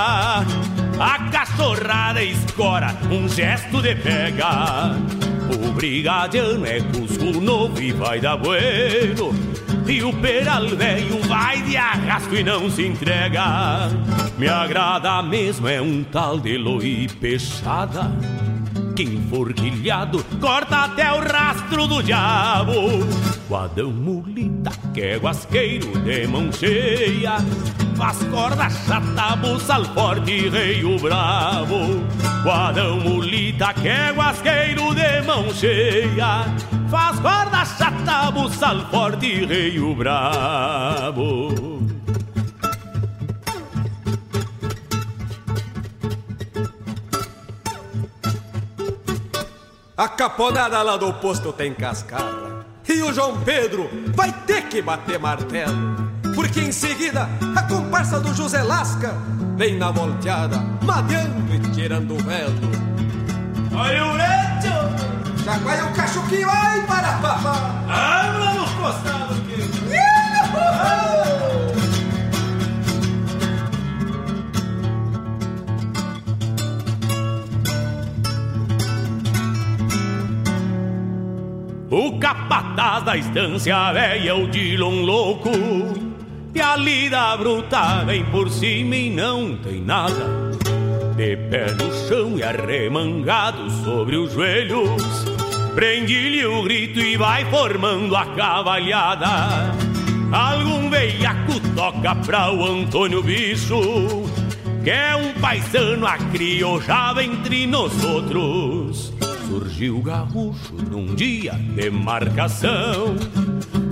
M: a cachorrada escora um gesto de pega. O brigadiano é cusco novo e vai dar bueno. E o peral velho vai de arrasto e não se entrega. Me agrada mesmo é um tal de loi peixada Que enforquilhado corta até o rastro do diabo. Guadão mulita que é guasqueiro de mão cheia Faz corda chata, buçal forte, rei o bravo. Guadão mulita que é guasqueiro de mão cheia Faz corda chata, buçal forte, rei o bravo
A: A caponada lá do posto tem cascara E o João Pedro vai ter que bater martelo Porque em seguida a comparsa do José Lasca Vem na volteada, madeando e tirando o velo.
M: Olha o leito!
A: Chacoalha o cachuquinho aí para papá
M: Habla nos costados que... O capataz da estância velha, o Dilon louco. E a lida bruta vem por cima e não tem nada. De pé no chão e arremangado sobre os joelhos. Prende-lhe o grito e vai formando a cavalhada. Algum veiaco toca pra o Antônio Bicho Que é um paisano acriojava entre nós outros Surgiu gaúcho num dia de marcação.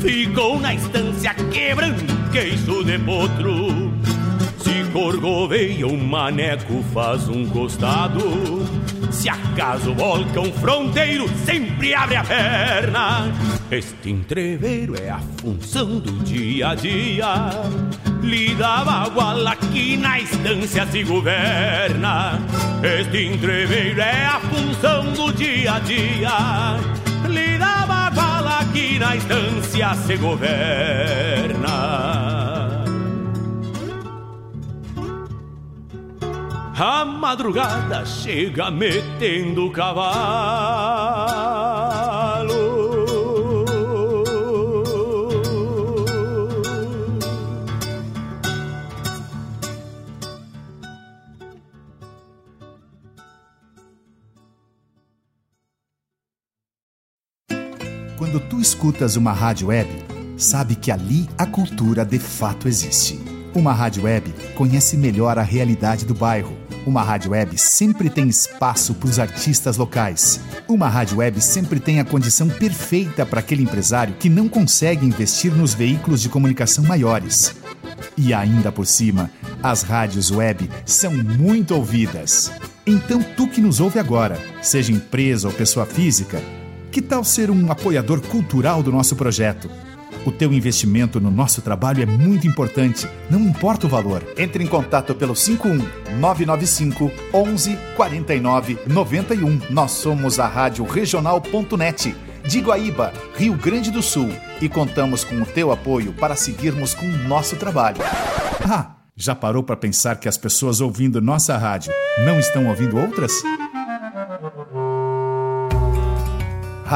M: Ficou na estância quebrando queixo de potro. Se corgoveia o maneco faz um costado. Se acaso volca um fronteiro sempre abre a perna. Este entreveiro é a função do dia a dia Lida bagual aqui na estância se governa. Este entreveiro é a função do dia a dia. Lida bagual aqui na estância se governa. A madrugada chega metendo cavalo
N: Quando tu escutas uma rádio web, sabe que ali a cultura de fato existe. Uma rádio web conhece melhor a realidade do bairro. Uma rádio web sempre tem espaço para os artistas locais. Uma rádio web sempre tem a condição perfeita para aquele empresário que não consegue investir nos veículos de comunicação maiores. E ainda por cima, as rádios web são muito ouvidas. Então, tu que nos ouve agora, seja empresa ou pessoa física, que tal ser um apoiador cultural do nosso projeto? O teu investimento no nosso trabalho é muito importante, não importa o valor. Entre em contato pelo 51 995 11 49 91. Nós somos a Rádio Regional.net de Guaíba, Rio Grande do Sul, e contamos com o teu apoio para seguirmos com o nosso trabalho. Ah, já parou para pensar que as pessoas ouvindo nossa rádio não estão ouvindo outras?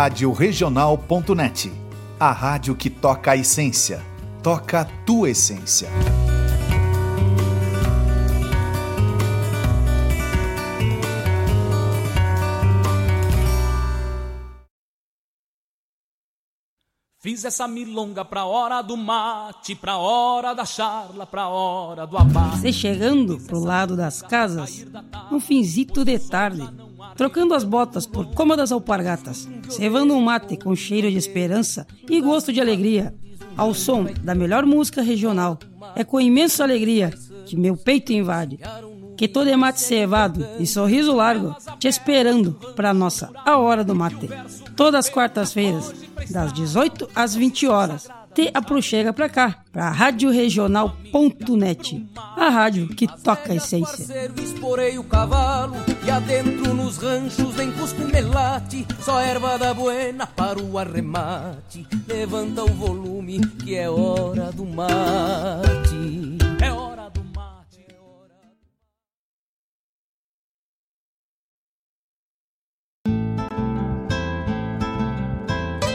N: Rádio Regional.net a rádio que toca a essência. Toca a tua essência.
O: Fiz essa milonga pra hora do mate, pra hora da charla, pra hora do abate.
P: Você chegando pro lado das casas, um finzito de tarde, trocando as botas por cômodas alpargatas, cevando um mate com cheiro de esperança e gosto de alegria. ao som da melhor música regional. É com imensa alegria que meu peito invade. Que todo é mate cevado e sorriso largo, te esperando para nossa A Hora do Mate. Todas as quartas-feiras, das 18 às 20 horas te aproxega pra cá, pra radioregional.net, a rádio que toca a essência.
F: Esporei o cavalo e adentro nos ranchos nem cusco melate, só erva da buena para o arremate. Levanta o volume que é hora do mate.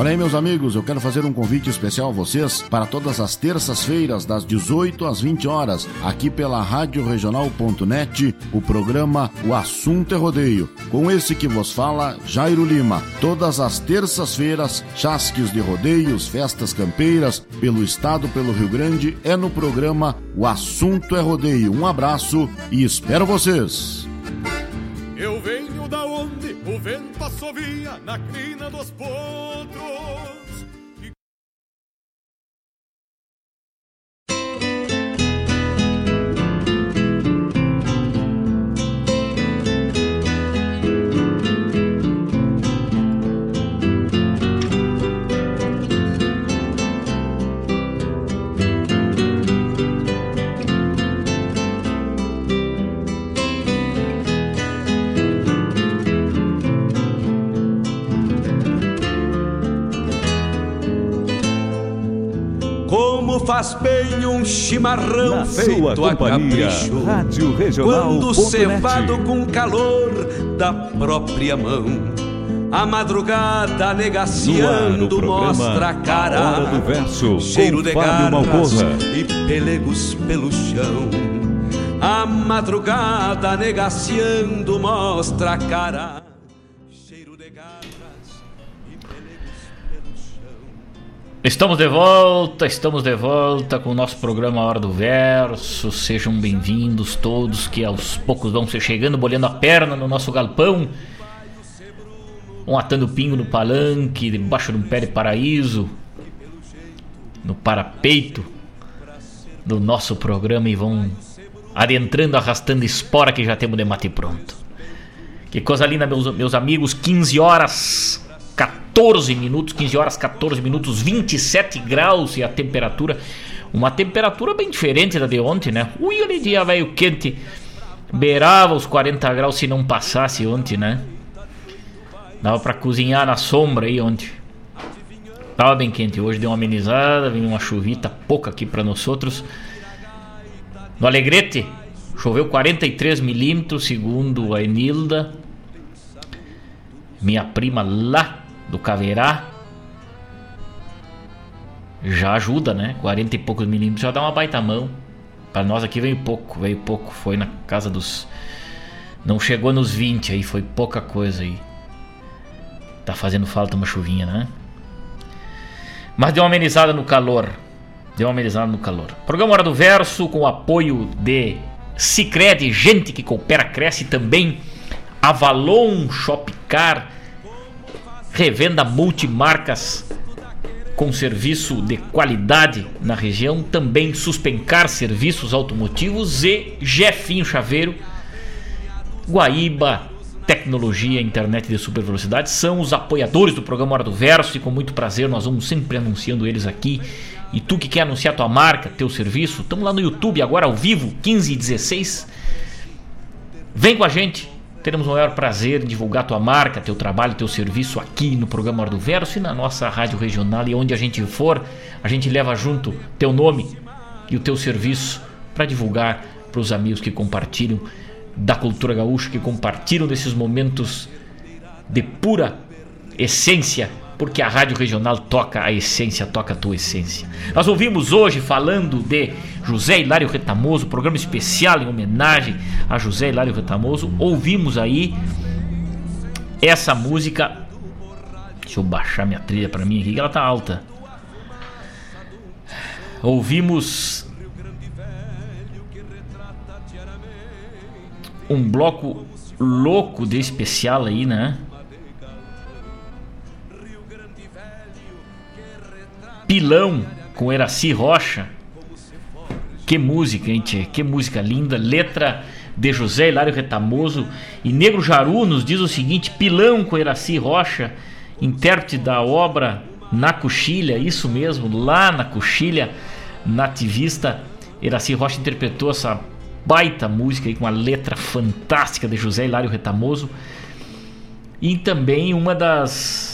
Q: Olha aí, meus amigos, eu quero fazer um convite especial a vocês para todas as terças-feiras, das 18 às 20 horas, aqui pela Rádio Regional.net, o programa O Assunto é Rodeio. Com esse que vos fala, Jairo Lima. Todas as terças-feiras, chasques de rodeios, festas campeiras, pelo estado, pelo Rio Grande, é no programa O Assunto é Rodeio. Um abraço e espero vocês!
J: Eu venho da onde o vento assovia na crina dos potros.
A: Faz bem um chimarrão
B: Na
A: feito
B: sua
A: a
B: companhia,
A: capricho.
B: Rádio Regional
A: Quando cevado com calor da própria mão a madrugada
B: ar,
A: negaciando
B: programa
A: mostra a cara.
B: A Hora do Verso,
A: Cheiro de garras
B: Malcorra.
A: e pelegos pelo chão. A madrugada negaciando mostra a cara
C: Estamos de volta, estamos de volta com o nosso programa Hora do Verso. Sejam bem-vindos todos que aos poucos vão se chegando, bolhando a perna no nosso galpão. Vão atando pingo no palanque, debaixo de um pé de paraíso, no parapeito do nosso programa e vão adentrando, arrastando espora que já temos de mate pronto. Que coisa linda, meus, meus amigos. 15 horas 14 minutos, 15 horas 14 minutos, 27 graus e a temperatura. Uma temperatura bem diferente da de ontem, né? Ui, olha dia velho quente. Beirava os 40 graus se não passasse ontem, né? Dava pra cozinhar na sombra aí ontem. Tava bem quente. Hoje deu uma amenizada, veio uma chuvita pouca aqui pra nós outros. No Alegrete, choveu 43 milímetros, segundo a Enilda, minha prima lá do Caveirá. Já ajuda, né? 40 e poucos milímetros já dá uma baita mão. Pra nós aqui veio pouco, veio pouco. Foi na casa dos. Não chegou nos 20 aí, foi pouca coisa aí. Tá fazendo falta uma chuvinha, né? Mas deu uma amenizada no calor. Deu uma amenizada no calor. Programa Hora do Verso com o apoio de Cicred, gente que coopera, cresce também. Avalon Shopcar, revenda multimarcas com serviço de qualidade na região, também Suspencar Serviços Automotivos e Jefinho Chaveiro, Guaíba Tecnologia Internet de Super Velocidade são os apoiadores do programa Hora do Verso e com muito prazer nós vamos sempre anunciando eles aqui. E tu que quer anunciar tua marca, teu serviço, estamos lá no YouTube agora ao vivo, 15 e 16. Vem com a gente, teremos o maior prazer em divulgar tua marca, teu trabalho, teu serviço aqui no programa Hora do Verso e na nossa rádio regional. E onde a gente for, a gente leva junto teu nome e o teu serviço para divulgar para os amigos que compartilham da cultura gaúcha, que compartilham desses momentos de pura essência, porque a rádio regional toca a essência, toca a tua essência. Nós ouvimos hoje falando de José Hilário Retamoso, programa especial em homenagem a José Hilário Retamoso. Ouvimos aí essa música. Deixa eu baixar minha trilha para mim aqui, que ela tá alta. Ouvimos um bloco louco de especial aí, né? Pilão com Eraci Rocha. Que música, hein, tchê? Que música linda. Letra de José Hilário Retamoso. E Negro Jaru nos diz o seguinte: Pilão com Eraci Rocha, intérprete da obra Na Coxilha, isso mesmo, lá na Coxilha, nativista. Eraci Rocha interpretou essa baita música aí, com uma letra fantástica de José Hilário Retamoso. E também uma das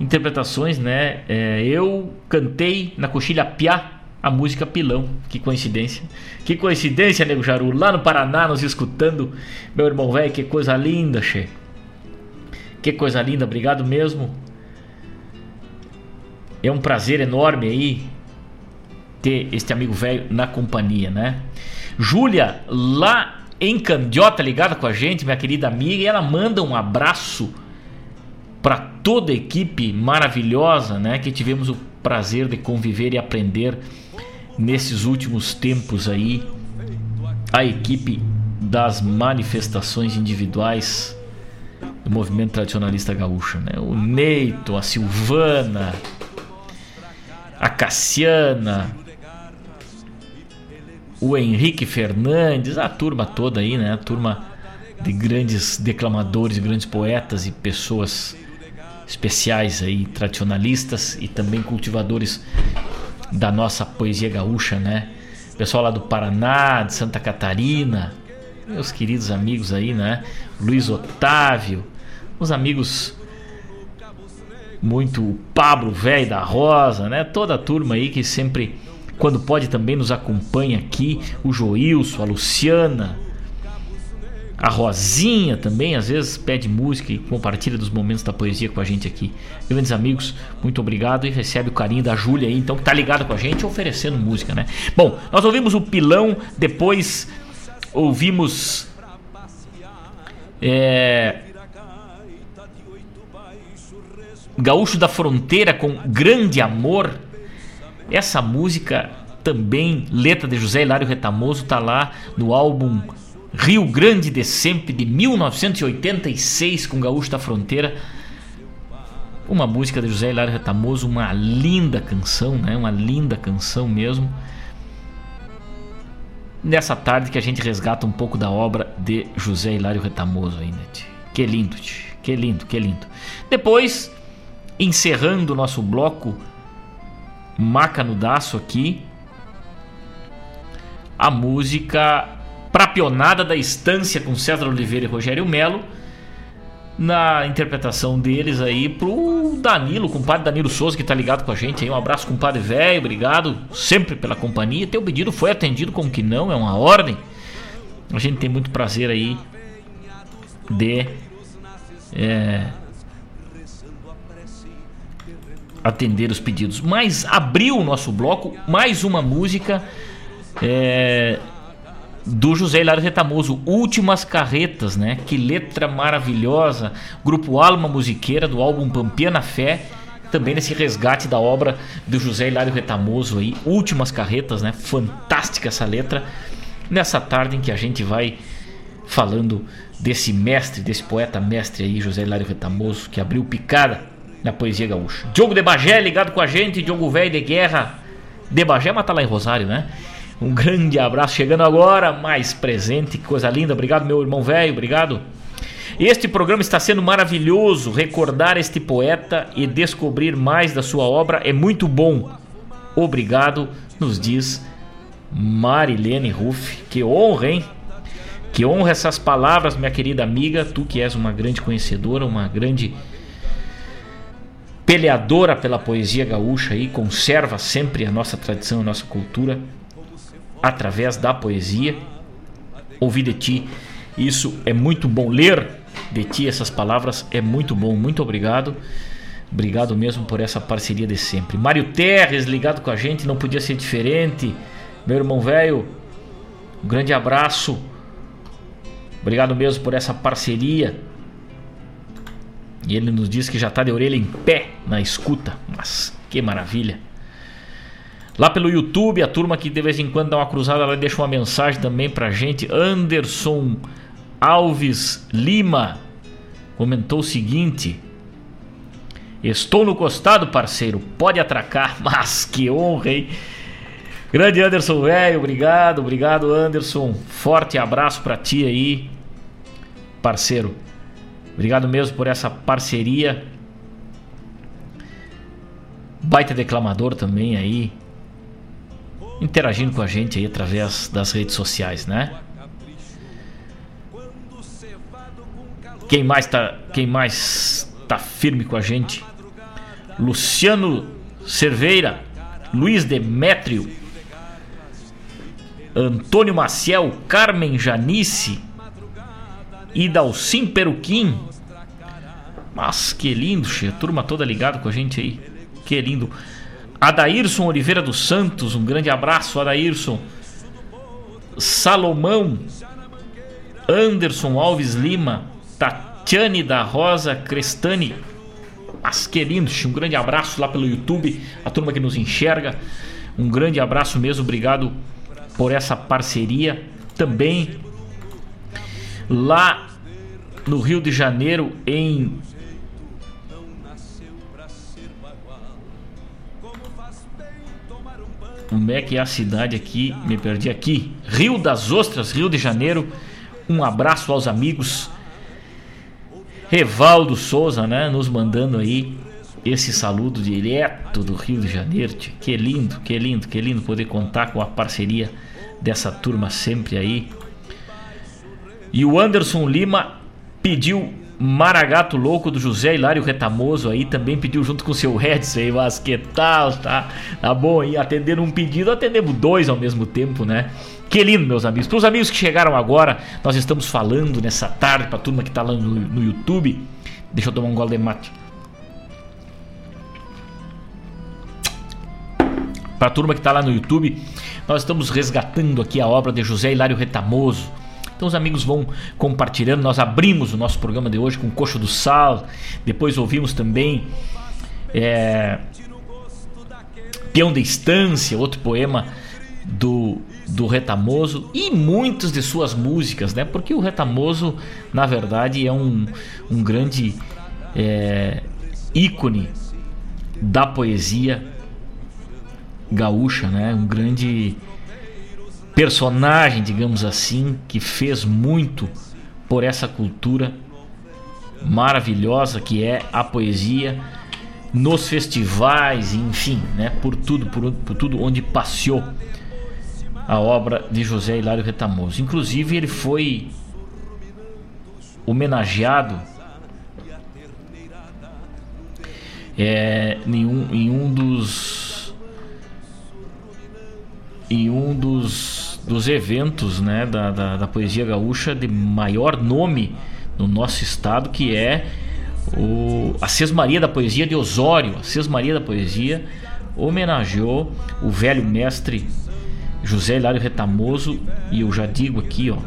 C: interpretações, né? É, eu cantei na coxilha Piá a música Pilão. Que coincidência. Que coincidência, Nego Jaru. Lá no Paraná, nos escutando. Meu irmão velho, que coisa linda, che. Que coisa linda, obrigado mesmo. É um prazer enorme aí ter este amigo velho na companhia, né? Júlia, lá em Candiota, ligada com a gente, minha querida amiga, e ela manda um abraço para toda a equipe maravilhosa, né, que tivemos o prazer de conviver e aprender nesses últimos tempos aí, a equipe das manifestações individuais do movimento tradicionalista gaúcho, né? O Neito, a Silvana, a Cassiana, o Henrique Fernandes, a turma toda aí, né? A turma de grandes declamadores, grandes poetas e pessoas especiais aí, tradicionalistas e também cultivadores da nossa poesia gaúcha, né? Pessoal lá do Paraná, de Santa Catarina, meus queridos amigos aí, né? Luiz Otávio, os amigos muito o Pablo Velho da Rosa, né? Toda a turma aí que sempre quando pode também nos acompanha aqui o Joilson, a Luciana, a Rosinha também, às vezes pede música e compartilha dos momentos da poesia com a gente aqui. Grandes amigos, muito obrigado e recebe o carinho da Júlia aí, então, que tá ligado com a gente oferecendo música, né? Bom, nós ouvimos o Pilão, depois ouvimos. É, Gaúcho da Fronteira com Grande Amor essa música também, letra de José Hilário Retamoso, tá lá no álbum Rio Grande de Sempre de 1986 com Gaúcho da Fronteira. Uma música de José Hilário Retamoso, uma linda canção, né? Uma linda canção mesmo. Nessa tarde que a gente resgata um pouco da obra de José Hilário Retamoso ainda. Que lindo, que lindo, que lindo. Depois, encerrando o nosso bloco macanudaço aqui. A música Prapionada da Estância com César Oliveira e Rogério Melo. Na interpretação deles aí pro Danilo, compadre Danilo Souza, que tá ligado com a gente aí. Um abraço, compadre velho, obrigado sempre pela companhia. Teu pedido foi atendido como que não, é uma ordem. A gente tem muito prazer aí de é, atender os pedidos. Mas abriu o nosso bloco mais uma música é, do José Hilário Retamoso, Últimas Carretas, né? Que letra maravilhosa. Grupo Alma Musiqueira do álbum Pampiana Fé. Também nesse resgate da obra do José Hilário Retamoso aí, Últimas Carretas, né? Fantástica essa letra. Nessa tarde em que a gente vai falando desse mestre, desse poeta mestre aí, José Hilário Retamoso, que abriu picada na poesia gaúcha. Diogo de Bagé ligado com a gente, Diogo Velho de Guerra. De Bagé, mas tá lá em Rosário, né? Um grande abraço, chegando agora, mais presente, que coisa linda. Obrigado, meu irmão velho, obrigado. Este programa está sendo maravilhoso. Recordar este poeta e descobrir mais da sua obra é muito bom. Obrigado, nos diz Marilene Ruff. Que honra, hein? Que honra essas palavras, minha querida amiga. Tu que és uma grande conhecedora, uma grande peleadora pela poesia gaúcha e conserva sempre a nossa tradição, a nossa cultura através da poesia. Ouvir de ti, isso é muito bom. Ler de ti essas palavras é muito bom. Muito obrigado. Obrigado mesmo por essa parceria de sempre. Mário Terres ligado com a gente, não podia ser diferente. Meu irmão velho, um grande abraço. Obrigado mesmo por essa parceria. E ele nos diz que já está de orelha em pé na escuta. Mas que maravilha. Lá pelo YouTube, a turma que de vez em quando dá uma cruzada lá deixa uma mensagem também pra gente. Anderson Alves Lima comentou o seguinte: Estou no costado, parceiro, pode atracar. Mas que honra, hein? Grande Anderson, velho, obrigado, obrigado, Anderson. Forte abraço para ti aí, parceiro. Obrigado mesmo por essa parceria. Baita declamador também aí interagindo com a gente aí através das redes sociais, né? Quem mais tá, quem mais tá firme com a gente? Luciano Cerveira, Luiz Demétrio, Antônio Maciel, Carmen Janice e Dalcim Peruquim. Mas que lindo, che, turma toda ligada com a gente aí. Que lindo. Adairson Oliveira dos Santos, um grande abraço, Adairson. Salomão, Anderson Alves Lima, Tatiane da Rosa Crestani. Mas que lindo, um grande abraço lá pelo YouTube, a turma que nos enxerga. Um grande abraço mesmo, obrigado por essa parceria. Também lá no Rio de Janeiro, em Como é que é a cidade aqui? Me perdi aqui. Rio das Ostras, Rio de Janeiro. Um abraço aos amigos. Revaldo Souza, né? Nos mandando aí esse saludo direto do Rio de Janeiro. Que lindo, que lindo, que lindo poder contar com a parceria dessa turma sempre aí. E o Anderson Lima pediu Maragato Louco do José Hilário Retamoso aí também pediu junto com seu Edson aí, mas que tal, tá? Tá bom aí, atendendo um pedido, atendemos dois ao mesmo tempo, né? Que lindo, meus amigos. Para os amigos que chegaram agora, nós estamos falando nessa tarde, para a turma que está lá no, no YouTube. Deixa eu tomar um gole de mate. Para a turma que está lá no YouTube, nós estamos resgatando aqui a obra de José Hilário Retamoso então os amigos vão compartilhando. Nós abrimos o nosso programa de hoje com Coxo do Sal. Depois ouvimos também é, Peão de Estância, outro poema do, do Retamoso e muitas de suas músicas, né? Porque o Retamoso, na verdade, é um, um grande é, ícone da poesia gaúcha, né? Um grande personagem, digamos assim, que fez muito por essa cultura maravilhosa que é a poesia nos festivais, enfim, né, por tudo, por, por tudo onde passeou a obra de José Hilário Retamoso. Inclusive ele foi homenageado é, em, um, em um dos em um dos dos eventos né, da, da, da, poesia gaúcha de maior nome no nosso estado, que é o, a Sesmaria da Poesia de Osório. A Sesmaria da Poesia homenageou o velho mestre José Hilário Retamoso, e eu já digo aqui, ó,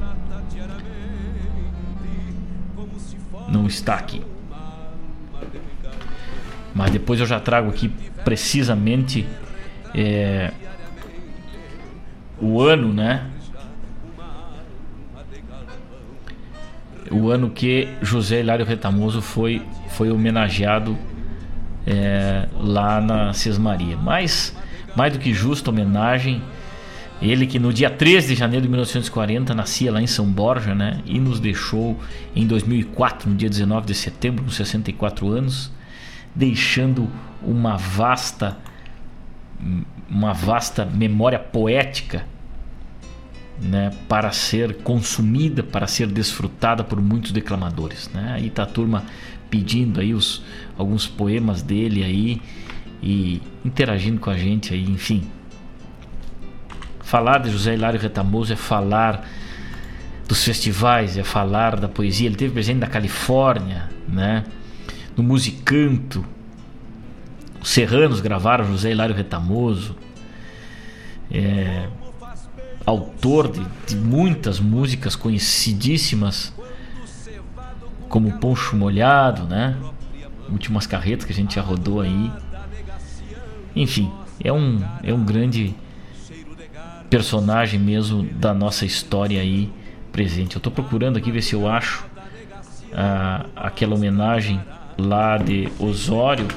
C: não está aqui. Mas depois eu já trago aqui precisamente é, o ano, né? O ano que José Hilário Retamoso foi, foi homenageado é, lá na Sesmaria. Mas, mais do que justa homenagem, ele que no dia 13 de janeiro de 1940 nascia lá em São Borja, né? E nos deixou em 2004, no dia 19 de setembro, com 64 anos, deixando uma vasta uma vasta memória poética né, para ser consumida, para ser desfrutada por muitos declamadores. Né? Aí está a turma pedindo aí os, alguns poemas dele aí e interagindo com a gente aí, enfim. Falar de José Hilário Retamoso é falar dos festivais, é falar da poesia. Ele teve presente da Califórnia, né? No Musicanto. Os Serranos gravaram José Hilário Retamoso. É, autor de, de muitas músicas conhecidíssimas, como Poncho Molhado, né? Últimas carretas que a gente já rodou aí. Enfim, é um, é um grande personagem mesmo da nossa história aí presente. Eu estou procurando aqui ver se eu acho ah, aquela homenagem lá de Osório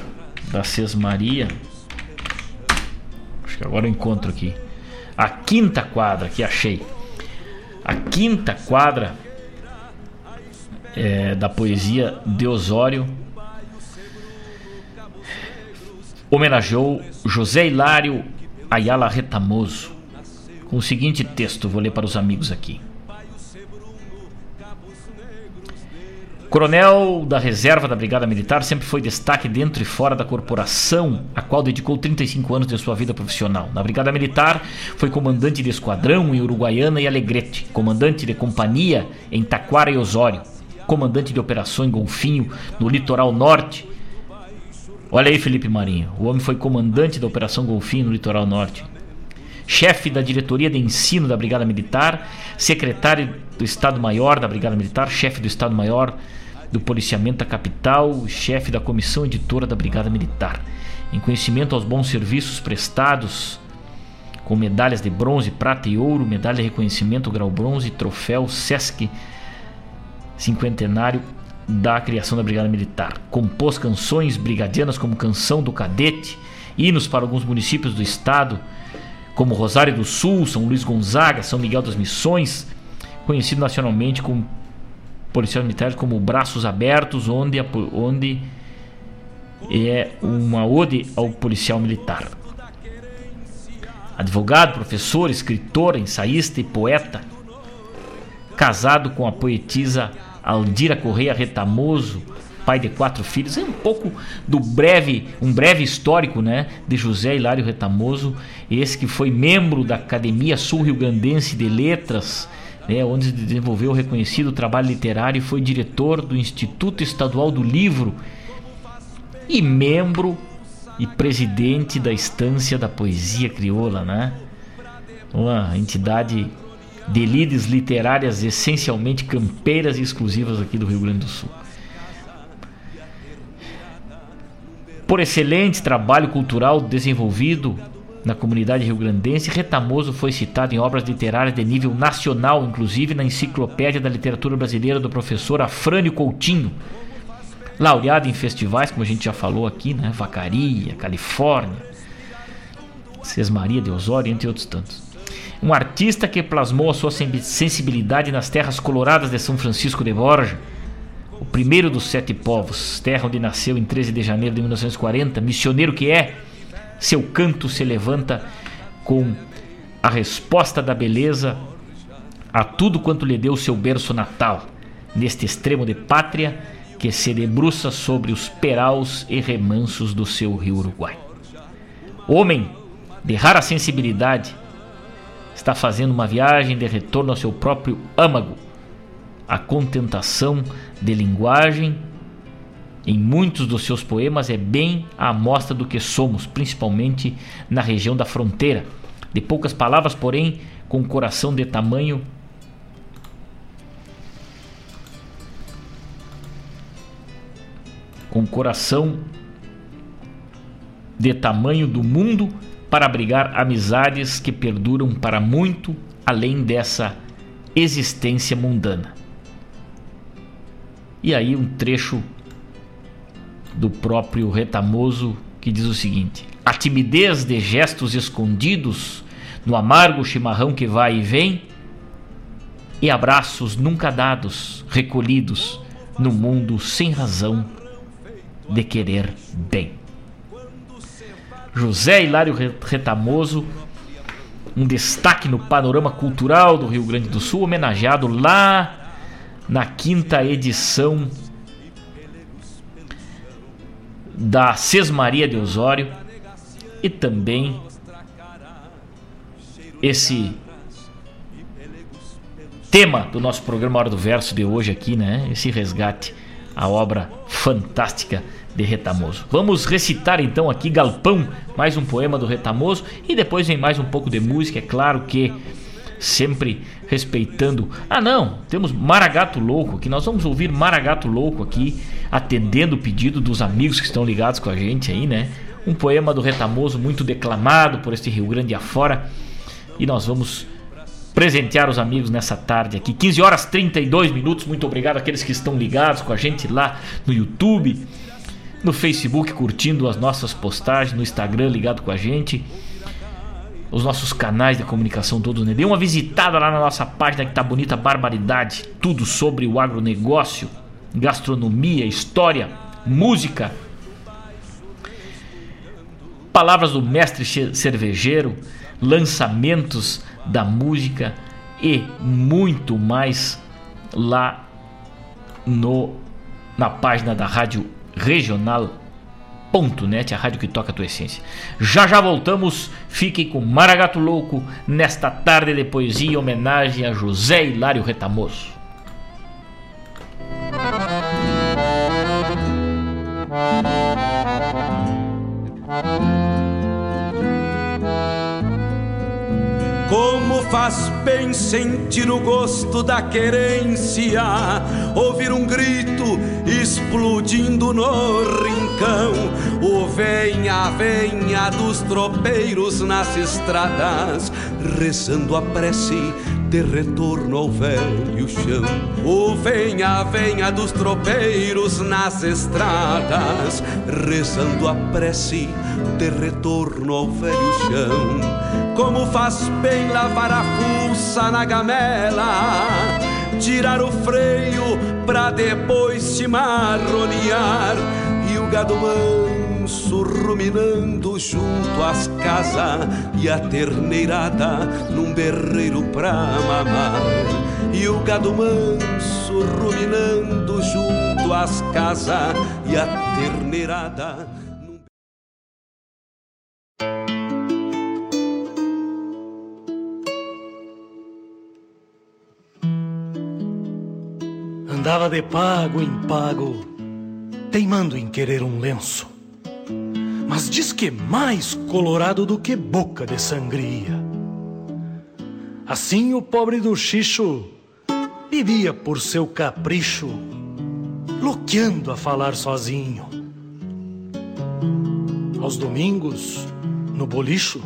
C: da Sesmaria. Acho que agora eu encontro aqui a quinta quadra que achei. A quinta quadra é, da poesia de Osório homenageou José Hilário Ayala Retamoso com o seguinte texto, vou ler para os amigos aqui. Coronel da reserva da Brigada Militar, sempre foi destaque dentro e fora da corporação, a qual dedicou 35 anos de sua vida profissional. Na Brigada Militar, foi comandante de esquadrão em Uruguaiana e Alegrete, comandante de companhia em Taquara e Osório, comandante de operação em Golfinho, no litoral norte. Olha aí, Felipe Marinho, o homem foi comandante da Operação Golfinho no litoral norte. Chefe da diretoria de ensino da Brigada Militar, secretário do Estado-Maior da Brigada Militar, chefe do Estado-Maior do Policiamento da Capital, chefe da Comissão Editora da Brigada Militar. Em conhecimento aos bons serviços prestados, com medalhas de bronze, prata e ouro, medalha de reconhecimento grau bronze, troféu Sesc cinquentenário da criação da Brigada Militar. Compôs canções brigadianas como Canção do Cadete, hinos para alguns municípios do estado, como Rosário do Sul, São Luís Gonzaga, São Miguel das Missões, conhecido nacionalmente como policiais militares como Braços Abertos, onde, onde é uma ode ao policial militar. Advogado, professor, escritor, ensaísta e poeta, casado com a poetisa Aldira Correia Retamoso, pai de quatro filhos. É um pouco do breve, um breve histórico, né, de José Hilário Retamoso, esse que foi membro da Academia Sul-Rio-Grandense de Letras né, onde desenvolveu reconhecido trabalho literário e foi diretor do Instituto Estadual do Livro e membro e presidente da Estância da Poesia Crioula, né? Uma entidade de lides literárias essencialmente campeiras e exclusivas aqui do Rio Grande do Sul. Por excelente trabalho cultural desenvolvido na comunidade rio-grandense, Retamoso foi citado em obras literárias de nível nacional, inclusive na Enciclopédia da Literatura Brasileira do professor Afrânio Coutinho. Laureado em festivais, como a gente já falou aqui, né? Vacaria, Califórnia, Sesmaria de Osório, entre outros tantos. Um artista que plasmou a sua sensibilidade nas terras coloradas de São Francisco de Borja, o primeiro dos sete povos, terra onde nasceu em 13 de janeiro de 1940, missioneiro que é, seu canto se levanta com a resposta da beleza a tudo quanto lhe deu seu berço natal, neste extremo de pátria que se debruça sobre os peraus e remansos do seu rio Uruguai. Homem de rara sensibilidade, está fazendo uma viagem de retorno ao seu próprio âmago, a contentação de linguagem em muitos dos seus poemas é bem a amostra do que somos, principalmente na região da fronteira. De poucas palavras, porém, com coração de tamanho com coração de tamanho do mundo para abrigar amizades que perduram para muito além dessa existência mundana. E aí um trecho do próprio Retamoso, que diz o seguinte: A timidez de gestos escondidos no amargo chimarrão que vai e vem, e abraços nunca dados, recolhidos no mundo sem razão de querer bem. José Hilário Retamoso, um destaque no panorama cultural do Rio Grande do Sul, homenageado lá na quinta edição da Sesmaria de Osório e também esse tema do nosso programa Hora do Verso de hoje aqui, né? Esse resgate à obra fantástica de Retamoso. Vamos recitar então aqui Galpão, mais um poema do Retamoso e depois vem mais um pouco de música, é claro que sempre respeitando. Ah, não, temos Maragato Louco, que nós vamos ouvir Maragato Louco aqui, atendendo o pedido dos amigos que estão ligados com a gente aí, né? Um poema do Retamoso muito declamado por este Rio Grande afora. E nós vamos presentear os amigos nessa tarde aqui. 15 horas 32 minutos. Muito obrigado àqueles que estão ligados com a gente lá no YouTube, no Facebook, curtindo as nossas postagens, no Instagram, ligado com a gente os nossos canais de comunicação todos, né? Dê uma visitada lá na nossa página que tá bonita, barbaridade, tudo sobre o agronegócio, gastronomia, história, música. Palavras do mestre cervejeiro, lançamentos da música e muito mais lá no na página da Rádio Regional Net, a rádio que toca a tua essência. Já já voltamos, fique com Maragato Louco nesta tarde de poesia em homenagem a José Hilário Retamoso.
A: Faz bem sentir o gosto da querência, ouvir um grito explodindo no rincão, o venha, venha dos tropeiros nas estradas, rezando a prece de retorno ao velho chão. O venha, venha dos tropeiros nas estradas, rezando a prece de retorno ao velho chão. Como faz bem lavar a fuça na gamela, tirar o freio pra depois se marronear e o gado manso ruminando junto às casas e a terneirada num berreiro pra mamar. E o gado manso ruminando junto às casas e a terneirada.
R: Andava de pago em pago, teimando em querer um lenço mas diz que mais colorado do que boca de sangria. Assim o pobre do Xixo vivia por seu capricho, loqueando a falar sozinho. Aos domingos, no bolicho,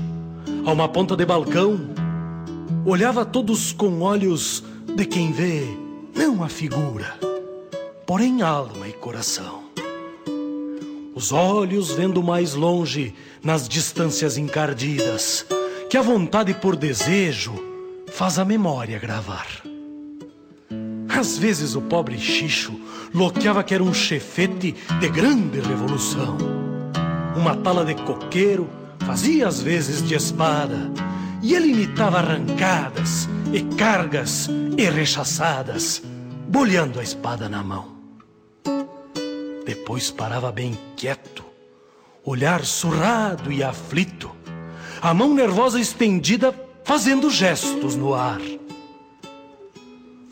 R: a uma ponta de balcão, olhava todos com olhos de quem vê não a figura, porém alma e coração os olhos vendo mais longe nas distâncias encardidas, que a vontade por desejo faz a memória gravar. Às vezes o pobre Xixo loqueava que era um chefete de grande revolução. Uma tala de coqueiro fazia às vezes de espada, e ele imitava arrancadas e cargas e rechaçadas, bolhando a espada na mão. Depois parava bem quieto, olhar surrado e aflito, a mão nervosa estendida fazendo gestos no ar.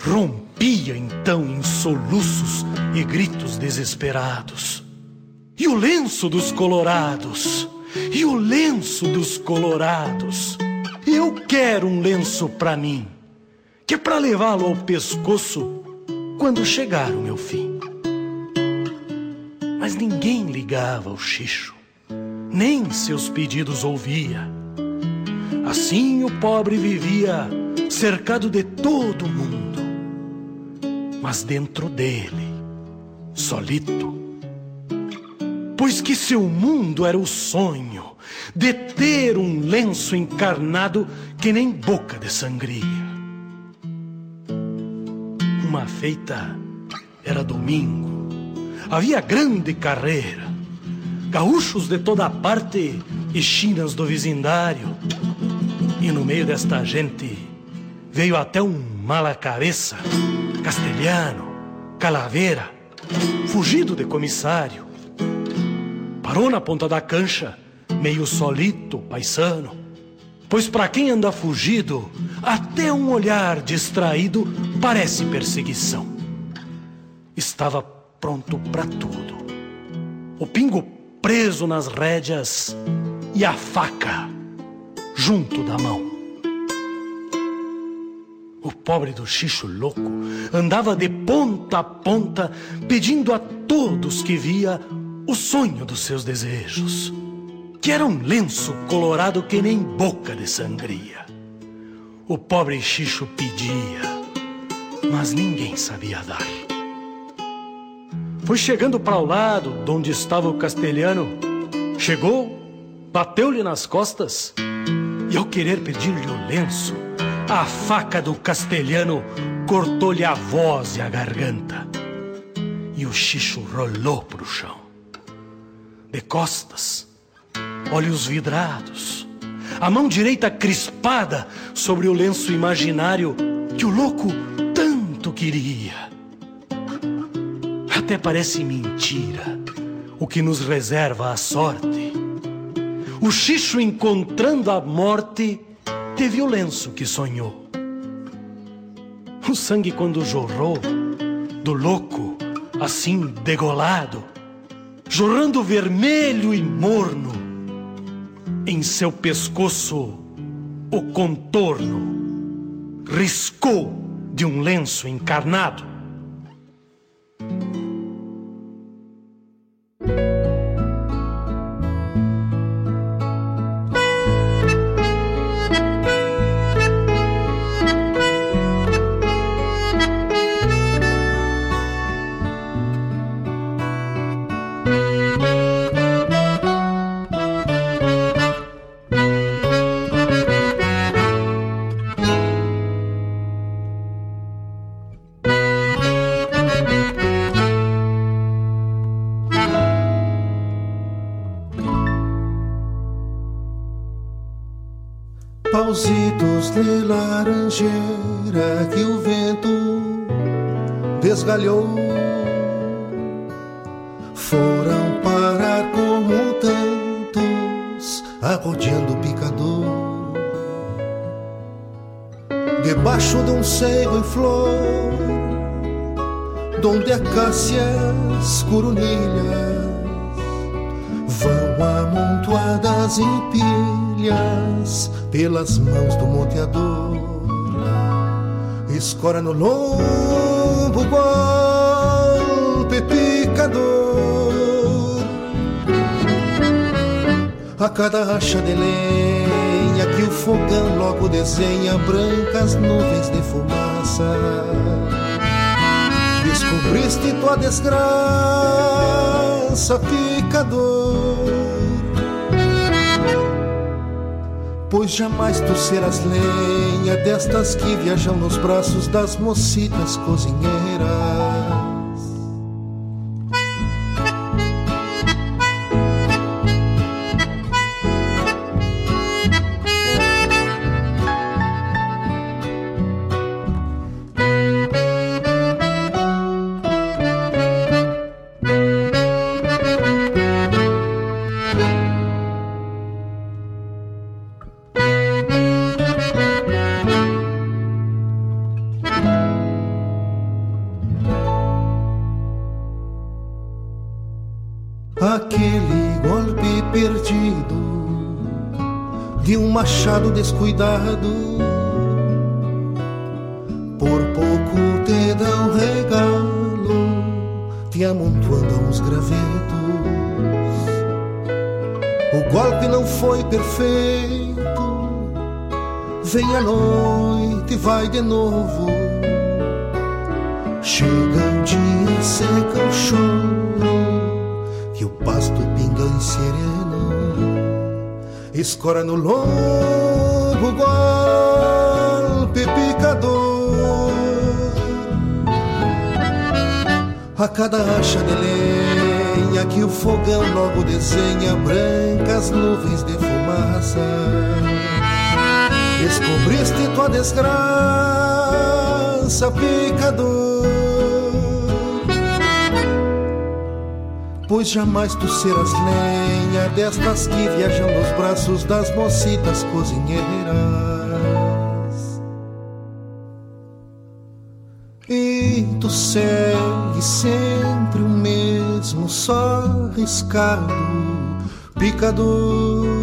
R: Rompia então em soluços e gritos desesperados. E o lenço dos colorados, e o lenço dos colorados. Eu quero um lenço para mim, que é para levá-lo ao pescoço quando chegar o meu fim mas ninguém ligava ao Xixo, nem seus pedidos ouvia. Assim o pobre vivia cercado de todo mundo, mas dentro dele, solito, pois que seu mundo era o sonho de ter um lenço encarnado que nem boca de sangria. Uma feita era domingo, havia grande carreira, gaúchos de toda parte e chinas do vizindário. E no meio desta gente veio até um mala cabeça, castelhano, calaveira, fugido de comissário. Parou na ponta da cancha, meio solito, paisano. Pois para quem anda fugido, até um olhar distraído parece perseguição. Estava pronto para tudo. O pingo preso nas rédeas e a faca junto da mão. O pobre do Xixo louco andava de ponta a ponta, pedindo a todos que via o sonho dos seus desejos, que era um lenço colorado que nem boca de sangria. O pobre Xixo pedia, mas ninguém sabia dar. Foi chegando para o lado de onde estava o castelhano, chegou, bateu-lhe nas costas e, ao querer pedir-lhe o lenço, a faca do castelhano cortou-lhe a voz e a garganta. E o xixo rolou pro chão. De costas, olhos vidrados, a mão direita crispada sobre o lenço imaginário que o louco tanto queria. Até parece mentira o que nos reserva a sorte. O xixo encontrando a morte teve o lenço que sonhou. O sangue quando jorrou do louco, assim degolado, jorrando vermelho e morno, em seu pescoço o contorno riscou de um lenço encarnado.
S: Pausitos de laranjeira que o vento desgalhou. Foram parar como tantos arrodeando o picador. Debaixo de um cego em flor donde acácias coronilhas vão amontoadas em pilhas pelas mãos do monteador. Escora no lombo, golpe picador. A cada racha de lenha que o fogão logo desenha brancas nuvens de fumaça. Descobriste tua desgraça, picador Pois jamais tu serás lenha destas que viajam nos braços das mocitas cozinheiras. Descuidado. Por pouco te um regalo, te amontoando uns gravetos. O golpe não foi perfeito, vem a noite, vai de novo. Chega o dia, seca o choro, que o pasto bem serena, escora no lombo, golpe picador. A cada acha de lenha que o fogão logo desenha brancas nuvens de fumaça. Descobriste tua desgraça, picador. Pois jamais tu serás lenha destas que viajam nos braços das mocitas cozinheiras. E tu segue sempre o mesmo, só picador.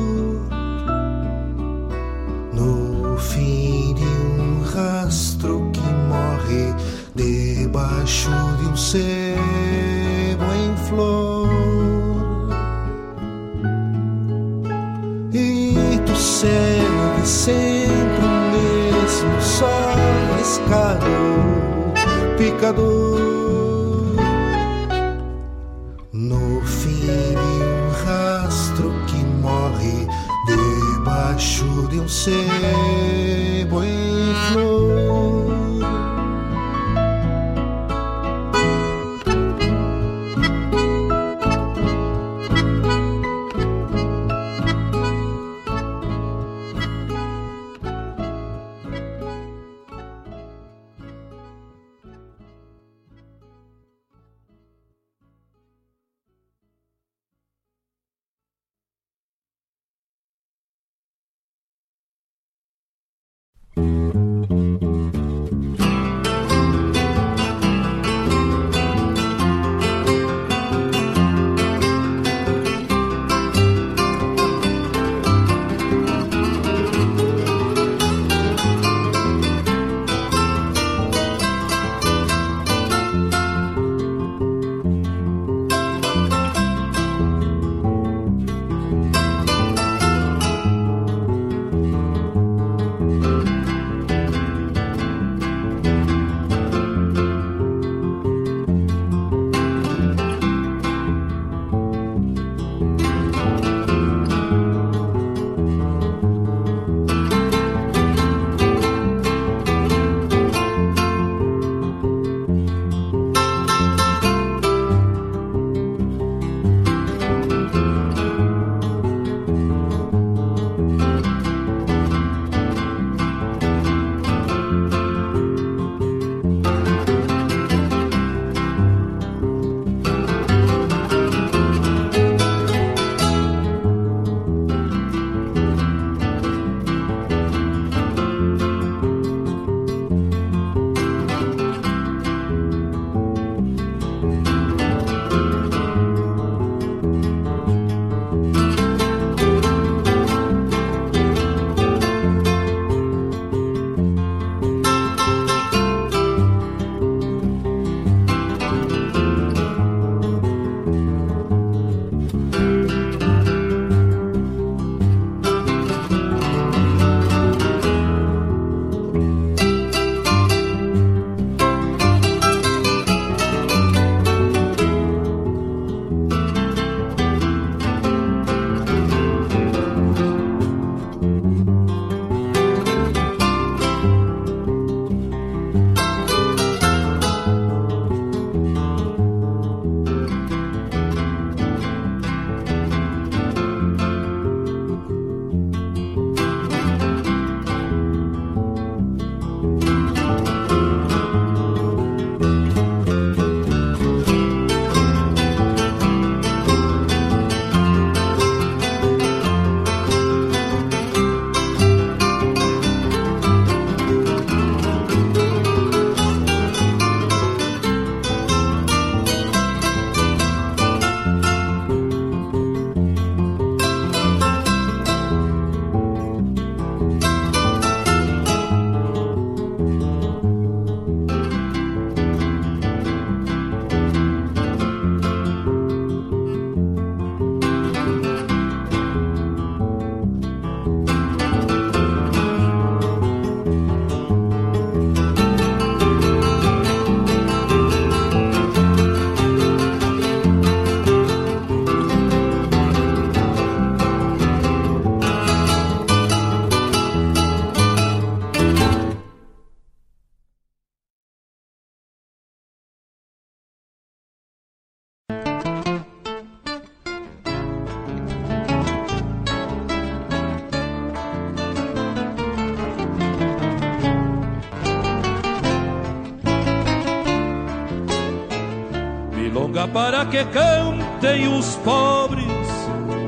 T: Para que cantem os pobres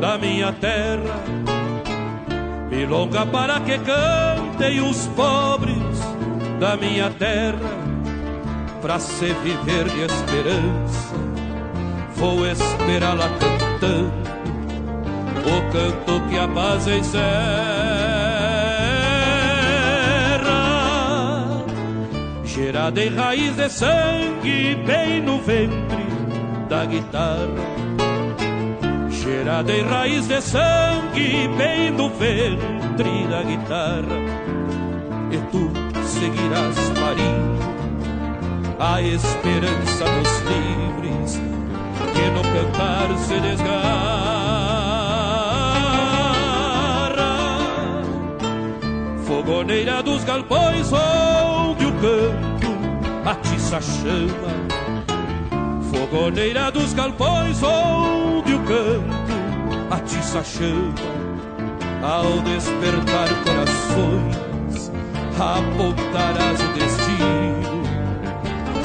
T: da minha terra. Milonga para que cantem os pobres da minha terra. Pra se viver de esperança, vou esperá-la cantando o canto que a paz encerra. gerada em raiz de sangue bem no ventre da guitarra. Gerada em raiz de sangue bem no ventre da guitarra. E tu seguirás parindo a esperança dos livres que no cantar se desgarra. Fogoneira dos galpões onde o canto atiça chama Fogoneira dos galpões onde o canto atiça chama Ao despertar corações apontarás o destino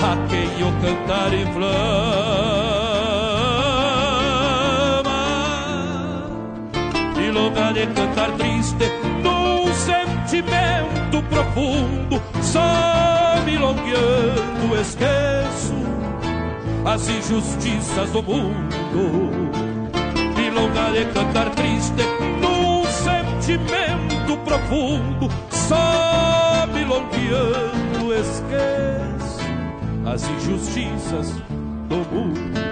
T: A quem o cantar inflama. E lugar de cantar triste num sentimento profundo Só milongueando esqueço as injustiças do mundo. Milonga de cantar triste num sentimento profundo, só milongueando esqueço as injustiças do mundo.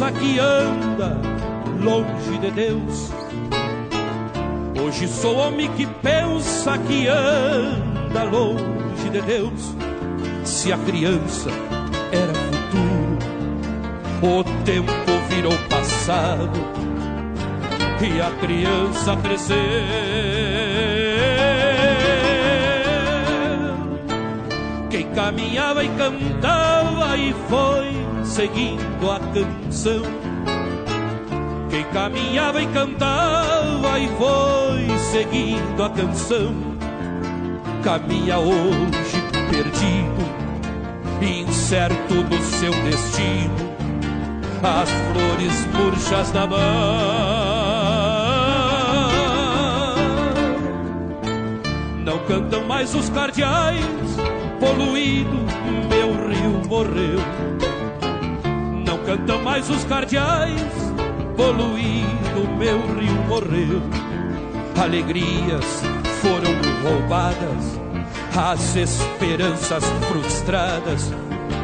T: Pensa que anda longe de Deus. Hoje sou homem que pensa que anda longe de Deus. Se a criança era futuro, o tempo virou passado e a criança cresceu. Quem caminhava e cantava e foi seguindo a canção. Quem caminhava e cantava e foi seguindo a canção, caminha hoje perdido, incerto no seu destino, as flores murchas na mão. Não cantam mais os cardeais, poluído, meu rio morreu cantam mais os cardeais, poluído meu rio morreu. Alegrias foram roubadas, as esperanças frustradas.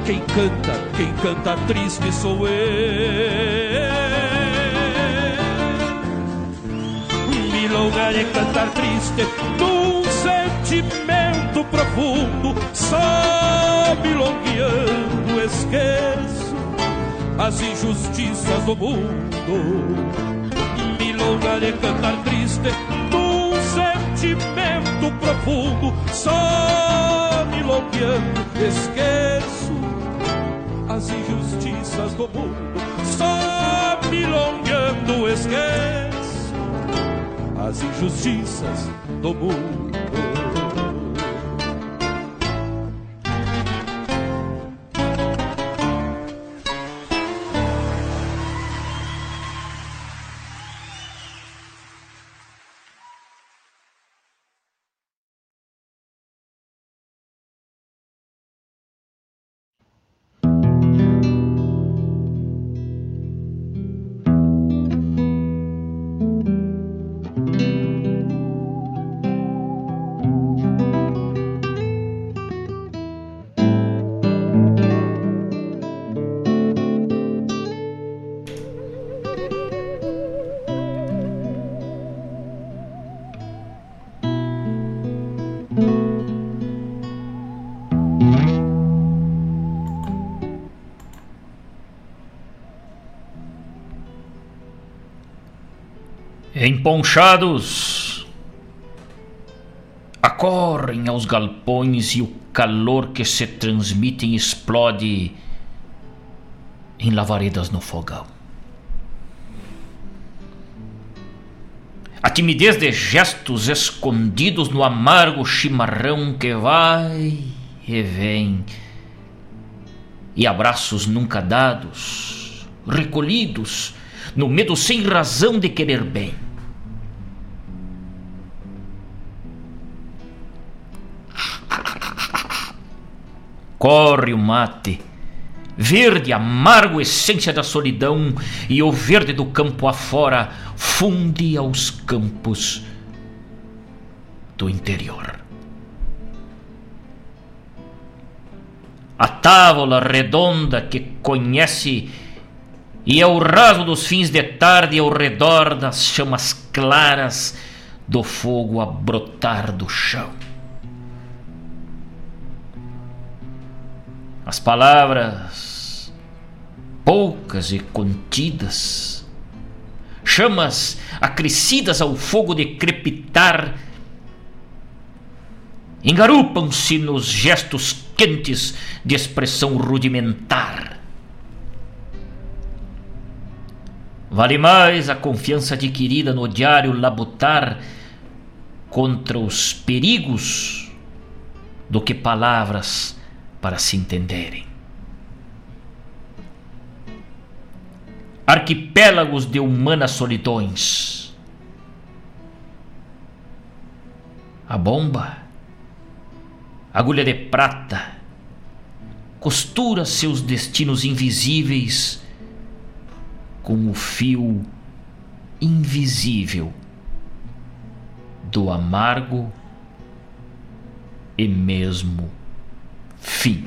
T: Quem canta, quem canta triste sou eu. Milonga de cantar triste num sentimento profundo, só milongueando esqueço as injustiças do mundo. Milonga de cantar triste num sentimento profundo, só milongueando esqueço as injustiças do mundo. Só milongueando esqueço as injustiças do mundo.
C: Emponchados acorrem aos galpões e o calor que se transmite explode em lavaredas no fogão. A timidez de gestos escondidos no amargo chimarrão que vai e vem, e abraços nunca dados, recolhidos, no medo sem razão de querer bem. Corre o mate, verde, amargo essência da solidão, e o verde do campo afora funde aos campos do interior. A tábua redonda que conhece e é o raso dos fins de tarde ao redor das chamas claras do fogo a brotar do chão. As palavras, poucas e contidas, chamas acrescidas ao fogo de crepitar, engarupam-se nos gestos quentes de expressão rudimentar. Vale mais a confiança adquirida no diário labutar contra os perigos do que palavras para se entenderem. Arquipélagos de humanas solidões. A bomba, agulha de prata, costura seus destinos invisíveis com o fio invisível do amargo e mesmo fim.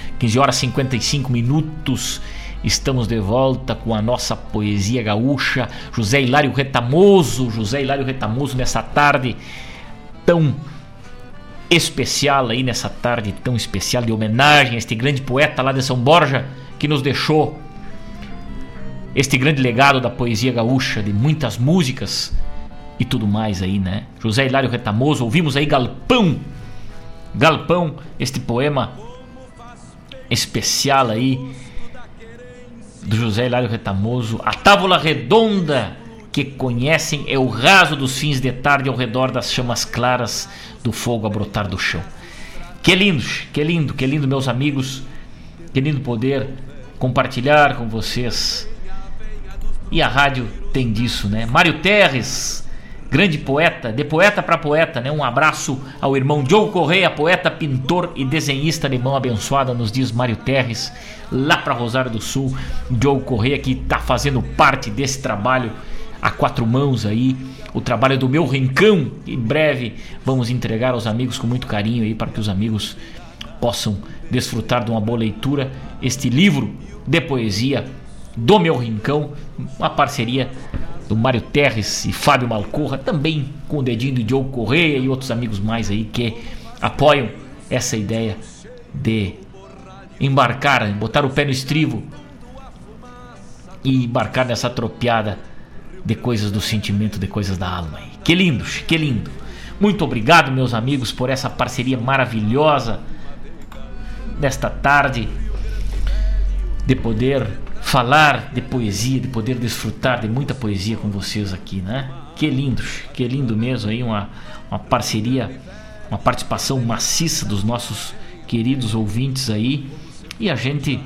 C: 15 horas 55 minutos. Estamos de volta com a nossa poesia gaúcha. José Hilário Retamoso, José Hilário Retamoso nessa tarde tão especial aí nessa tarde tão especial de homenagem a este grande poeta lá de São Borja que nos deixou este grande legado da poesia gaúcha, de muitas músicas e tudo mais aí, né? José Hilário Retamoso, ouvimos aí Galpão. Galpão, este poema especial aí do José Hilário Retamoso. A tábula redonda que conhecem é o raso dos fins de tarde ao redor das chamas claras do fogo a brotar do chão. Que lindo, que lindo, que lindo, meus amigos. Que lindo poder compartilhar com vocês E a rádio tem disso, né? Mário Terres, grande poeta, de poeta para poeta, né? Um abraço ao irmão Joe Correia, poeta, pintor e desenhista de mão abençoada, nos diz Mário Terres, lá para Rosário do Sul. Joe Correia que está fazendo parte desse trabalho a quatro mãos aí, o trabalho do meu rincão. Em breve vamos entregar aos amigos com muito carinho aí para que os amigos possam desfrutar de uma boa leitura este livro de poesia do meu rincão, uma parceria do Mário Terres e Fábio Malcorra, também com o dedinho do Diogo Correia e outros amigos mais aí que apoiam essa ideia de embarcar, botar o pé no estribo e embarcar nessa tropiada de coisas do sentimento, de coisas da alma. Que lindo, que lindo. Muito obrigado, meus amigos, por essa parceria maravilhosa nesta tarde de poder falar de poesia, de poder desfrutar de muita poesia com vocês aqui, né? Que lindo, que lindo mesmo aí, uma, uma parceria, uma participação maciça dos nossos queridos ouvintes aí. E a gente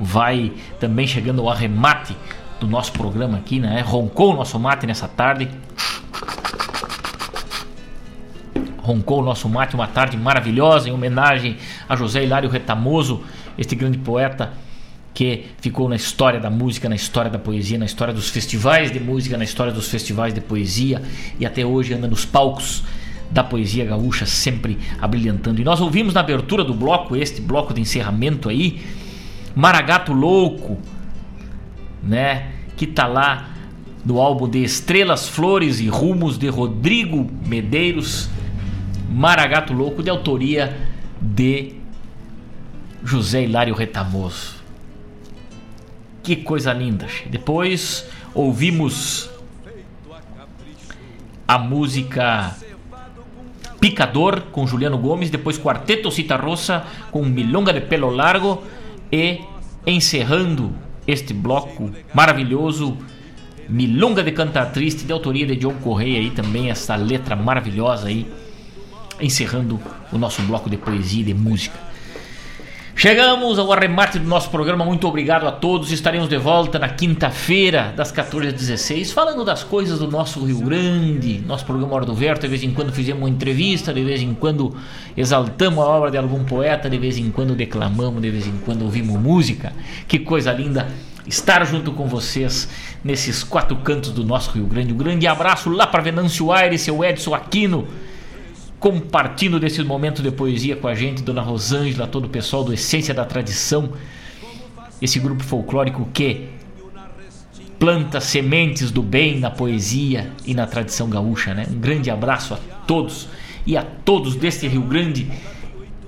C: vai também chegando ao arremate do nosso programa aqui, né? Roncou o nosso mate nessa tarde. Roncou o nosso mate, uma tarde maravilhosa em homenagem a José Hilário Retamoso, este grande poeta que ficou na história da música, na história da poesia, na história dos festivais de música, na história dos festivais de poesia e até hoje anda nos palcos da poesia gaúcha, sempre abrilhantando. E nós ouvimos na abertura do bloco, este bloco de encerramento aí, Maragato Louco, né? Que tá lá no álbum de Estrelas, Flores e Rumos de Rodrigo Medeiros, Maragato Louco, de autoria de José Hilário Retamoso. Que coisa linda. Depois ouvimos a música Picador com Juliano Gomes, depois Quarteto Citarrosa com Milonga de Pelo Largo e encerrando este bloco maravilhoso Milonga de Cantar Triste de autoria de John Correia aí também essa letra maravilhosa aí encerrando o nosso bloco de poesia e de música. Chegamos ao arremate do nosso programa. Muito obrigado a todos. Estaremos de volta na quinta-feira, das 14 às 16, falando das coisas do nosso Rio Grande. Nosso programa Hora do Verto. De vez em quando fizemos uma entrevista, de vez em quando exaltamos a obra de algum poeta, de vez em quando declamamos, de vez em quando ouvimos música. Que coisa linda estar junto com vocês nesses quatro cantos do nosso Rio Grande. Um grande abraço lá para Venâncio Aires, seu Edson Aquino compartilhando desse momento de poesia com a gente, Dona Rosângela, todo o pessoal do Essência da Tradição, esse grupo folclórico que planta sementes do bem na poesia e na tradição gaúcha, né? Um grande abraço a todos e a todos deste Rio Grande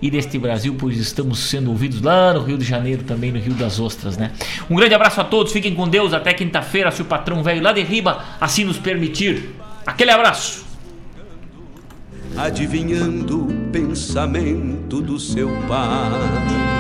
C: e deste Brasil, pois estamos sendo ouvidos lá no Rio de Janeiro, também no Rio das Ostras, né? Um grande abraço a todos, fiquem com Deus, até quinta-feira, se o patrão velho lá de riba assim nos permitir. Aquele abraço!
D: Adivinhando o pensamento do seu pai.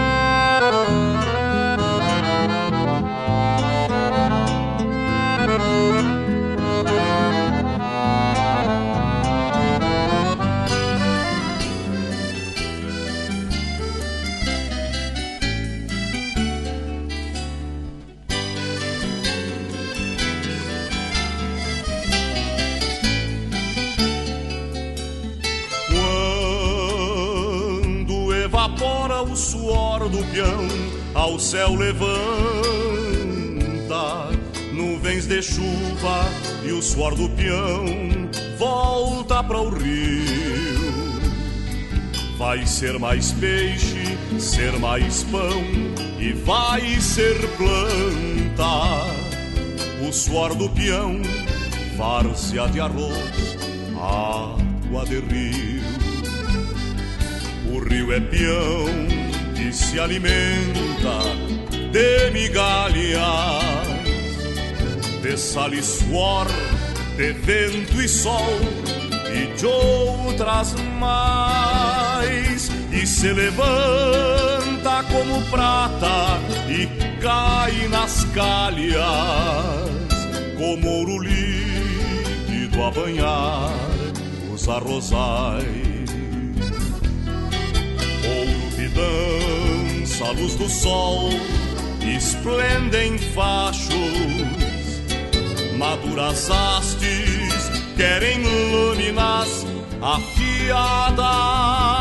D: Do peão ao céu levanta nuvens de chuva e o suor do peão volta para o rio. Vai ser mais peixe, ser mais pão e vai ser planta. O suor do peão, várzea de arroz, água de rio. O rio é peão se alimenta de migalhas, de sal e suor, de vento e sol e de outras mais, e se levanta como prata e cai nas calhas, como ouro líquido a banhar os arrozais dança a luz do sol esplendem fachos, maduras hastes querem lâminas afiadas